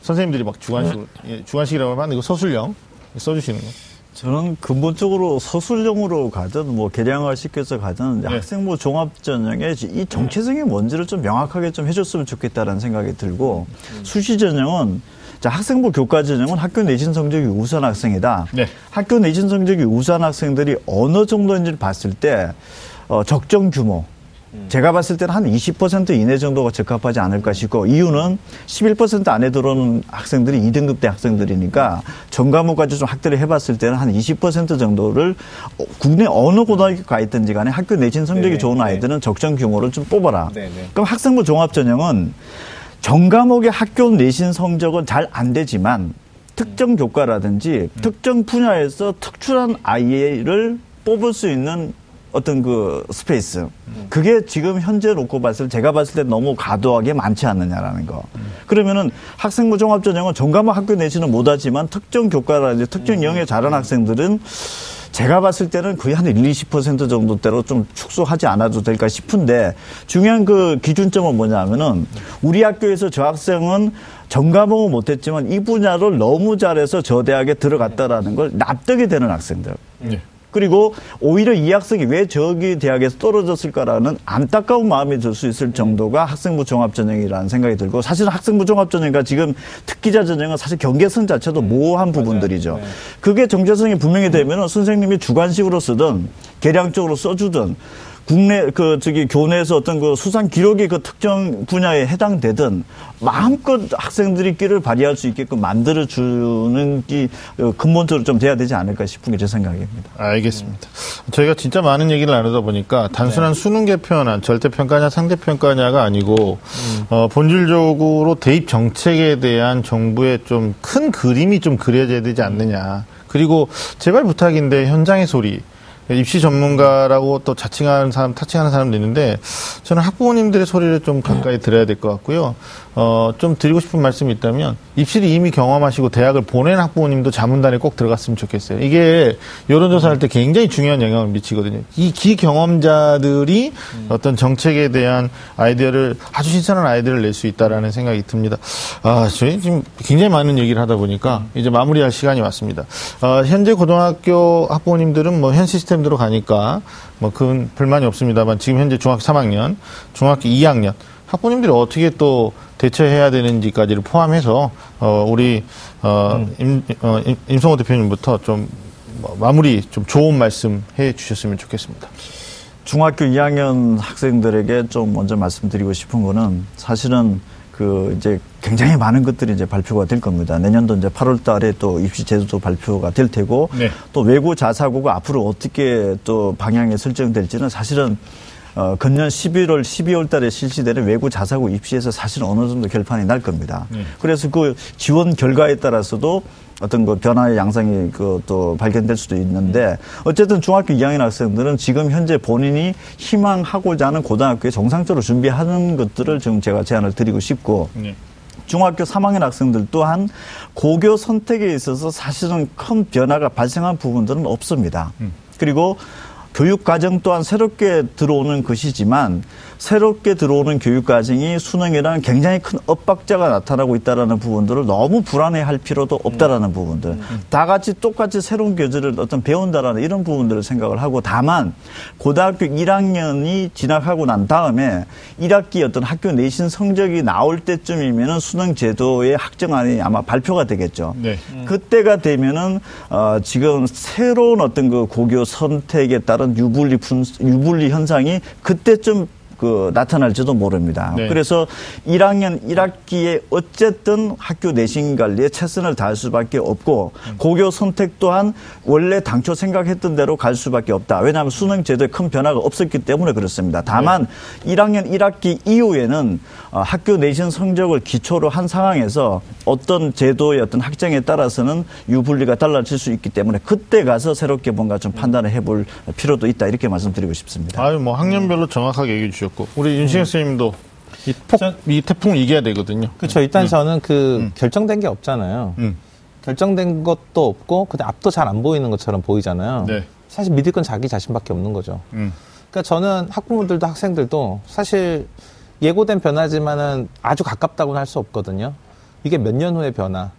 Speaker 1: 선생님들이 막 주관식으로 예, 주관식이라고 하면 이거 서술형 써주시는 거.
Speaker 3: 저는 근본적으로 서술형으로 가든 뭐 개량화 시켜서 가든
Speaker 1: 네.
Speaker 3: 학생부 종합 전형에 이 정체성이 뭔지를 좀 명확하게 좀 해줬으면 좋겠다라는 생각이 들고 수시 전형은 자, 학생부 교과 전형은 학교 내신 성적이 우수한 학생이다. 네. 학교 내신 성적이 우수한 학생들이 어느 정도인지를 봤을 때 어, 적정 규모, 제가 봤을 때는 한 20% 이내 정도가 적합하지 않을까 싶고 이유는 11% 안에 들어오는 학생들이 2등급 대 학생들이니까 전 과목까지 좀 학대를 해봤을 때는 한 20% 정도를 국내 어느 고등학교 가 있든지 간에 학교 내신 성적이 네네. 좋은 아이들은 적정 규모를 좀 뽑아라. 네네. 그럼 학생부 종합전형은 전 과목의 학교 내신 성적은 잘 안 되지만 특정 교과라든지 음. 특정 분야에서 특출한 아이를 뽑을 수 있는 어떤 그 space. 그게 지금 현재 놓고 봤을 때 제가 봤을 때 너무 과도하게 많지 않느냐라는 거. 그러면은 학생부 종합전형은 전과목 학교 내신은 못하지만 특정 교과라든지 특정 영역에 잘하는 학생들은 제가 봤을 때는 거의 한 1, 20% 정도대로 좀 축소하지 않아도 될까 싶은데 중요한 그 기준점은 뭐냐면은 우리 학교에서 저 학생은 전과목은 못했지만 이 분야를 너무 잘해서 저 대학에 들어갔다라는 걸 납득이 되는 학생들. 네. 그리고 오히려 이 학생이 왜 저기 대학에서 떨어졌을까라는 안타까운 마음이 들 수 있을 정도가 학생부 종합전형이라는 생각이 들고 사실은 학생부 종합전형과 지금 특기자 전형은 사실 경계선 자체도 모호한 부분들이죠. 네. 그게 정체성이 분명히 되면 선생님이 주관식으로 쓰든 계량적으로 써주든 국내 그 저기 교내에서 어떤 그 수상 기록이 그 특정 분야에 해당되든 마음껏 학생들이 끼를 발휘할 수 있게끔 만들어 주는 게 어, 근본적으로 좀 돼야 되지 않을까 싶은 게 제 생각입니다.
Speaker 1: 알겠습니다. 저희가 진짜 많은 얘기를 나누다 보니까 단순한 네. 수능 개편안 절대 평가냐 상대 평가냐가 아니고 음. 어, 본질적으로 대입 정책에 대한 정부의 좀 큰 그림이 좀 그려져야 되지 않느냐. 그리고 제발 부탁인데 현장의 소리 입시 전문가라고 또 자칭하는 사람, 타칭하는 사람도 있는데 저는 학부모님들의 소리를 좀 가까이 들어야 될 것 같고요. 어, 좀 드리고 싶은 말씀이 있다면 입시를 이미 경험하시고 대학을 보낸 학부모님도 자문단에 꼭 들어갔으면 좋겠어요. 이게 여론조사할 때 굉장히 중요한 영향을 미치거든요. 이 기경험자들이 음. 어떤 정책에 대한 아이디어를 아주 신선한 아이디어를 낼 수 있다라는 생각이 듭니다. 아, 저희 지금 굉장히 많은 얘기를 하다 보니까 이제 마무리할 시간이 왔습니다. 어, 현재 고등학교 학부모님들은 뭐 현 시스템대로 가니까 뭐 그건 불만이 없습니다만 지금 현재 중학교 3학년, 중학교 2학년 학부모님들이 어떻게 또 대처해야 되는지까지를 포함해서 어 우리 어, 임, 어 임성호 대표님부터 좀뭐 마무리 좀 좋은 말씀 해 주셨으면 좋겠습니다.
Speaker 3: 중학교 2학년 학생들에게 좀 먼저 말씀드리고 싶은 거는 사실은 그 이제 굉장히 많은 것들이 이제 발표가 될 겁니다. 내년도 이제 8월 달에 또 입시 제도도 발표가 될 테고 네. 또 외고 자사고가 앞으로 어떻게 또 방향에 설정될지는 사실은 어, 금년 11월, 12월 달에 실시되는 외부 자사고 입시에서 사실 어느 정도 결판이 날 겁니다. 네. 그래서 그 지원 결과에 따라서도 어떤 그 변화의 양상이 그 또 발견될 수도 있는데 어쨌든 중학교 2학년 학생들은 지금 현재 본인이 희망하고자 하는 고등학교에 정상적으로 준비하는 것들을 지금 제가 제안을 드리고 싶고 네. 중학교 3학년 학생들 또한 고교 선택에 있어서 사실은 큰 변화가 발생한 부분들은 없습니다. 음. 그리고 교육 과정 또한 새롭게 들어오는 것이지만 새롭게 들어오는 교육 과정이 수능이랑 굉장히 큰 엇박자가 나타나고 있다라는 부분들을 너무 불안해할 필요도 없다라는 음. 부분들. 음. 다 같이 똑같이 새로운 교재를 어떤 배운다라는 이런 부분들을 생각을 하고 다만 고등학교 1학년이 진학하고 난 다음에 1학기 어떤 학교 내신 성적이 나올 때쯤이면은 수능 제도의 학정안이 아마 발표가 되겠죠. 네. 음. 그때가 되면은 어 지금 새로운 어떤 그 고교 선택에 따른 유불리 분 유불리 현상이 그때쯤 그 나타날지도 모릅니다. 네. 그래서 1학년 1학기에 어쨌든 학교 내신 관리에 최선을 다할 수밖에 없고 음. 고교 선택 또한 원래 당초 생각했던 대로 갈 수밖에 없다. 왜냐하면 수능 제도에 큰 변화가 없었기 때문에 그렇습니다. 다만 네. 1학년 1학기 이후에는 어, 학교 내신 성적을 기초로 한 상황에서 어떤 제도의 어떤 학정에 따라서는 유불리가 달라질 수 있기 때문에 그때 가서 새롭게 뭔가 좀 판단을 해볼 필요도 있다 이렇게 말씀드리고 싶습니다.
Speaker 1: 아유 뭐 학년별로 정확하게 얘기해 주셨고. 있고 우리 윤신영 선생님도 이, 폭, 이 태풍을 이겨야 되거든요.
Speaker 2: 그렇죠. 일단 음. 저는 그 음. 결정된 게 없잖아요. 음. 결정된 것도 없고 근데 앞도 잘 안 보이는 것처럼 보이잖아요. 네. 사실 믿을 건 자기 자신밖에 없는 거죠. 음. 그러니까 저는 학부모들도 학생들도 사실 예고된 변화지만은 아주 가깝다고는 할 수 없거든요. 이게 몇 년 후의 변화.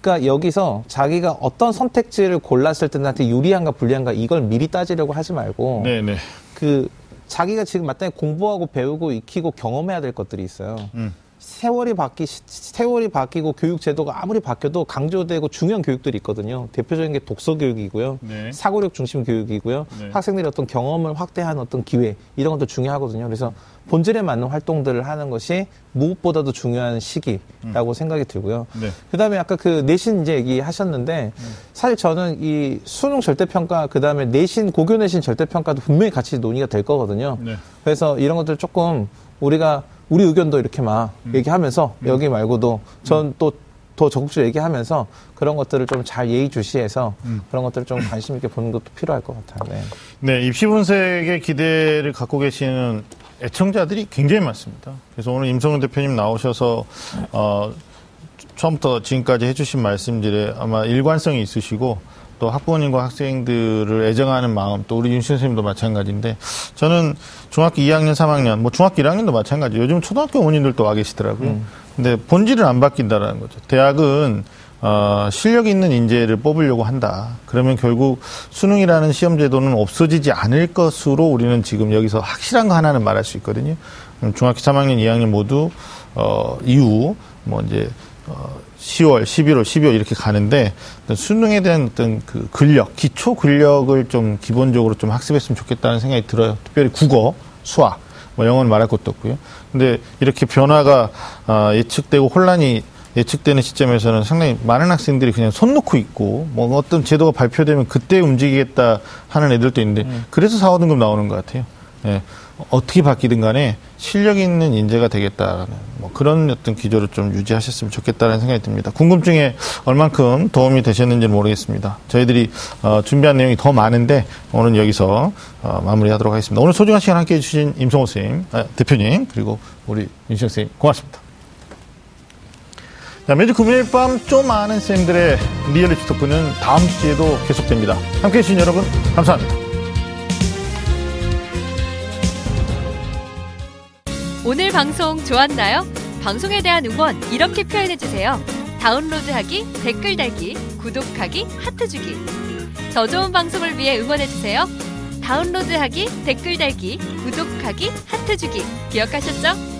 Speaker 2: 그러니까 여기서 자기가 어떤 선택지를 골랐을 때 나한테 유리한가 불리한가 이걸 미리 따지려고 하지 말고 네네. 그 자기가 지금 마땅히 공부하고 배우고 익히고 경험해야 될 것들이 있어요. 음. 세월이 바뀌 세월이 바뀌고 교육 제도가 아무리 바뀌어도 강조되고 중요한 교육들이 있거든요. 대표적인 게 독서 교육이고요. 네. 사고력 중심 교육이고요. 네. 학생들이 어떤 경험을 확대하는 어떤 기회 이런 것도 중요하거든요. 그래서 본질에 맞는 활동들을 하는 것이 무엇보다도 중요한 시기라고 음. 생각이 들고요. 네. 그다음에 아까 그 내신 이제 얘기하셨는데 음. 사실 저는 이 수능 절대 평가 그다음에 내신 고교 내신 절대 평가도 분명히 같이 논의가 될 거거든요. 네. 그래서 이런 것들 조금 우리가 우리 의견도 이렇게 막 음. 얘기하면서 음. 여기 말고도 전또 더 적극적으로 얘기하면서 그런 것들을 좀 잘 예의주시해서 음. 그런 것들을 좀 관심 있게 보는 것도 필요할 것 같아요. 네.
Speaker 1: 네, 입시 분석의 기대를 갖고 계시는 애청자들이 굉장히 많습니다. 그래서 오늘 임성훈 대표님 나오셔서 어, 처음부터 지금까지 해주신 말씀들에 아마 일관성이 있으시고 또 학부모님과 학생들을 애정하는 마음 또 우리 윤 선생님도 마찬가지인데 저는 중학교 2학년 3학년 뭐 중학교 1학년도 마찬가지 요즘 초등학교 어머님들도 와 계시더라고요. 음. 근데 본질은 안 바뀐다라는 거죠. 대학은 어, 실력 있는 인재를 뽑으려고 한다. 그러면 결국 수능이라는 시험 제도는 없어지지 않을 것으로 우리는 지금 여기서 확실한 거 하나는 말할 수 있거든요. 중학교 3학년, 2학년 모두 어, 이후 뭐 이제 어, 10월, 11월, 12월 이렇게 가는데 수능에 대한 어떤 그 근력, 기초 근력을 좀 기본적으로 좀 학습했으면 좋겠다는 생각이 들어요. 특별히 국어, 수학, 뭐 영어는 말할 것도 없고요. 근데 이렇게 변화가 어, 예측되고 혼란이 예측되는 시점에서는 상당히 많은 학생들이 그냥 손 놓고 있고 뭐 어떤 제도가 발표되면 그때 움직이겠다 하는 애들도 있는데 음. 그래서 4, 5등급 나오는 것 같아요. 예. 어떻게 바뀌든 간에 실력 있는 인재가 되겠다라는 뭐 그런 어떤 기조를 좀 유지하셨으면 좋겠다는 생각이 듭니다. 궁금증에 얼만큼 도움이 되셨는지는 모르겠습니다. 저희들이 어, 준비한 내용이 더 많은데 오늘 여기서 어, 마무리하도록 하겠습니다. 오늘 소중한 시간 함께해 주신 임성호 선생님, 아, 대표님 그리고 우리 윤시영 선생님 고맙습니다. 자, 매주 금요일 밤좀 아는 쌤들의 리얼리티 토크는 다음 주에도 계속됩니다. 함께 해주신 여러분, 감사합니다.
Speaker 4: 오늘 방송 좋았나요? 방송에 대한 응원 이렇게 표현해주세요. 다운로드하기, 댓글 달기, 구독하기, 하트 주기. 더 좋은 방송을 위해 응원해주세요. 다운로드하기, 댓글 달기, 구독하기, 하트 주기. 기억하셨죠?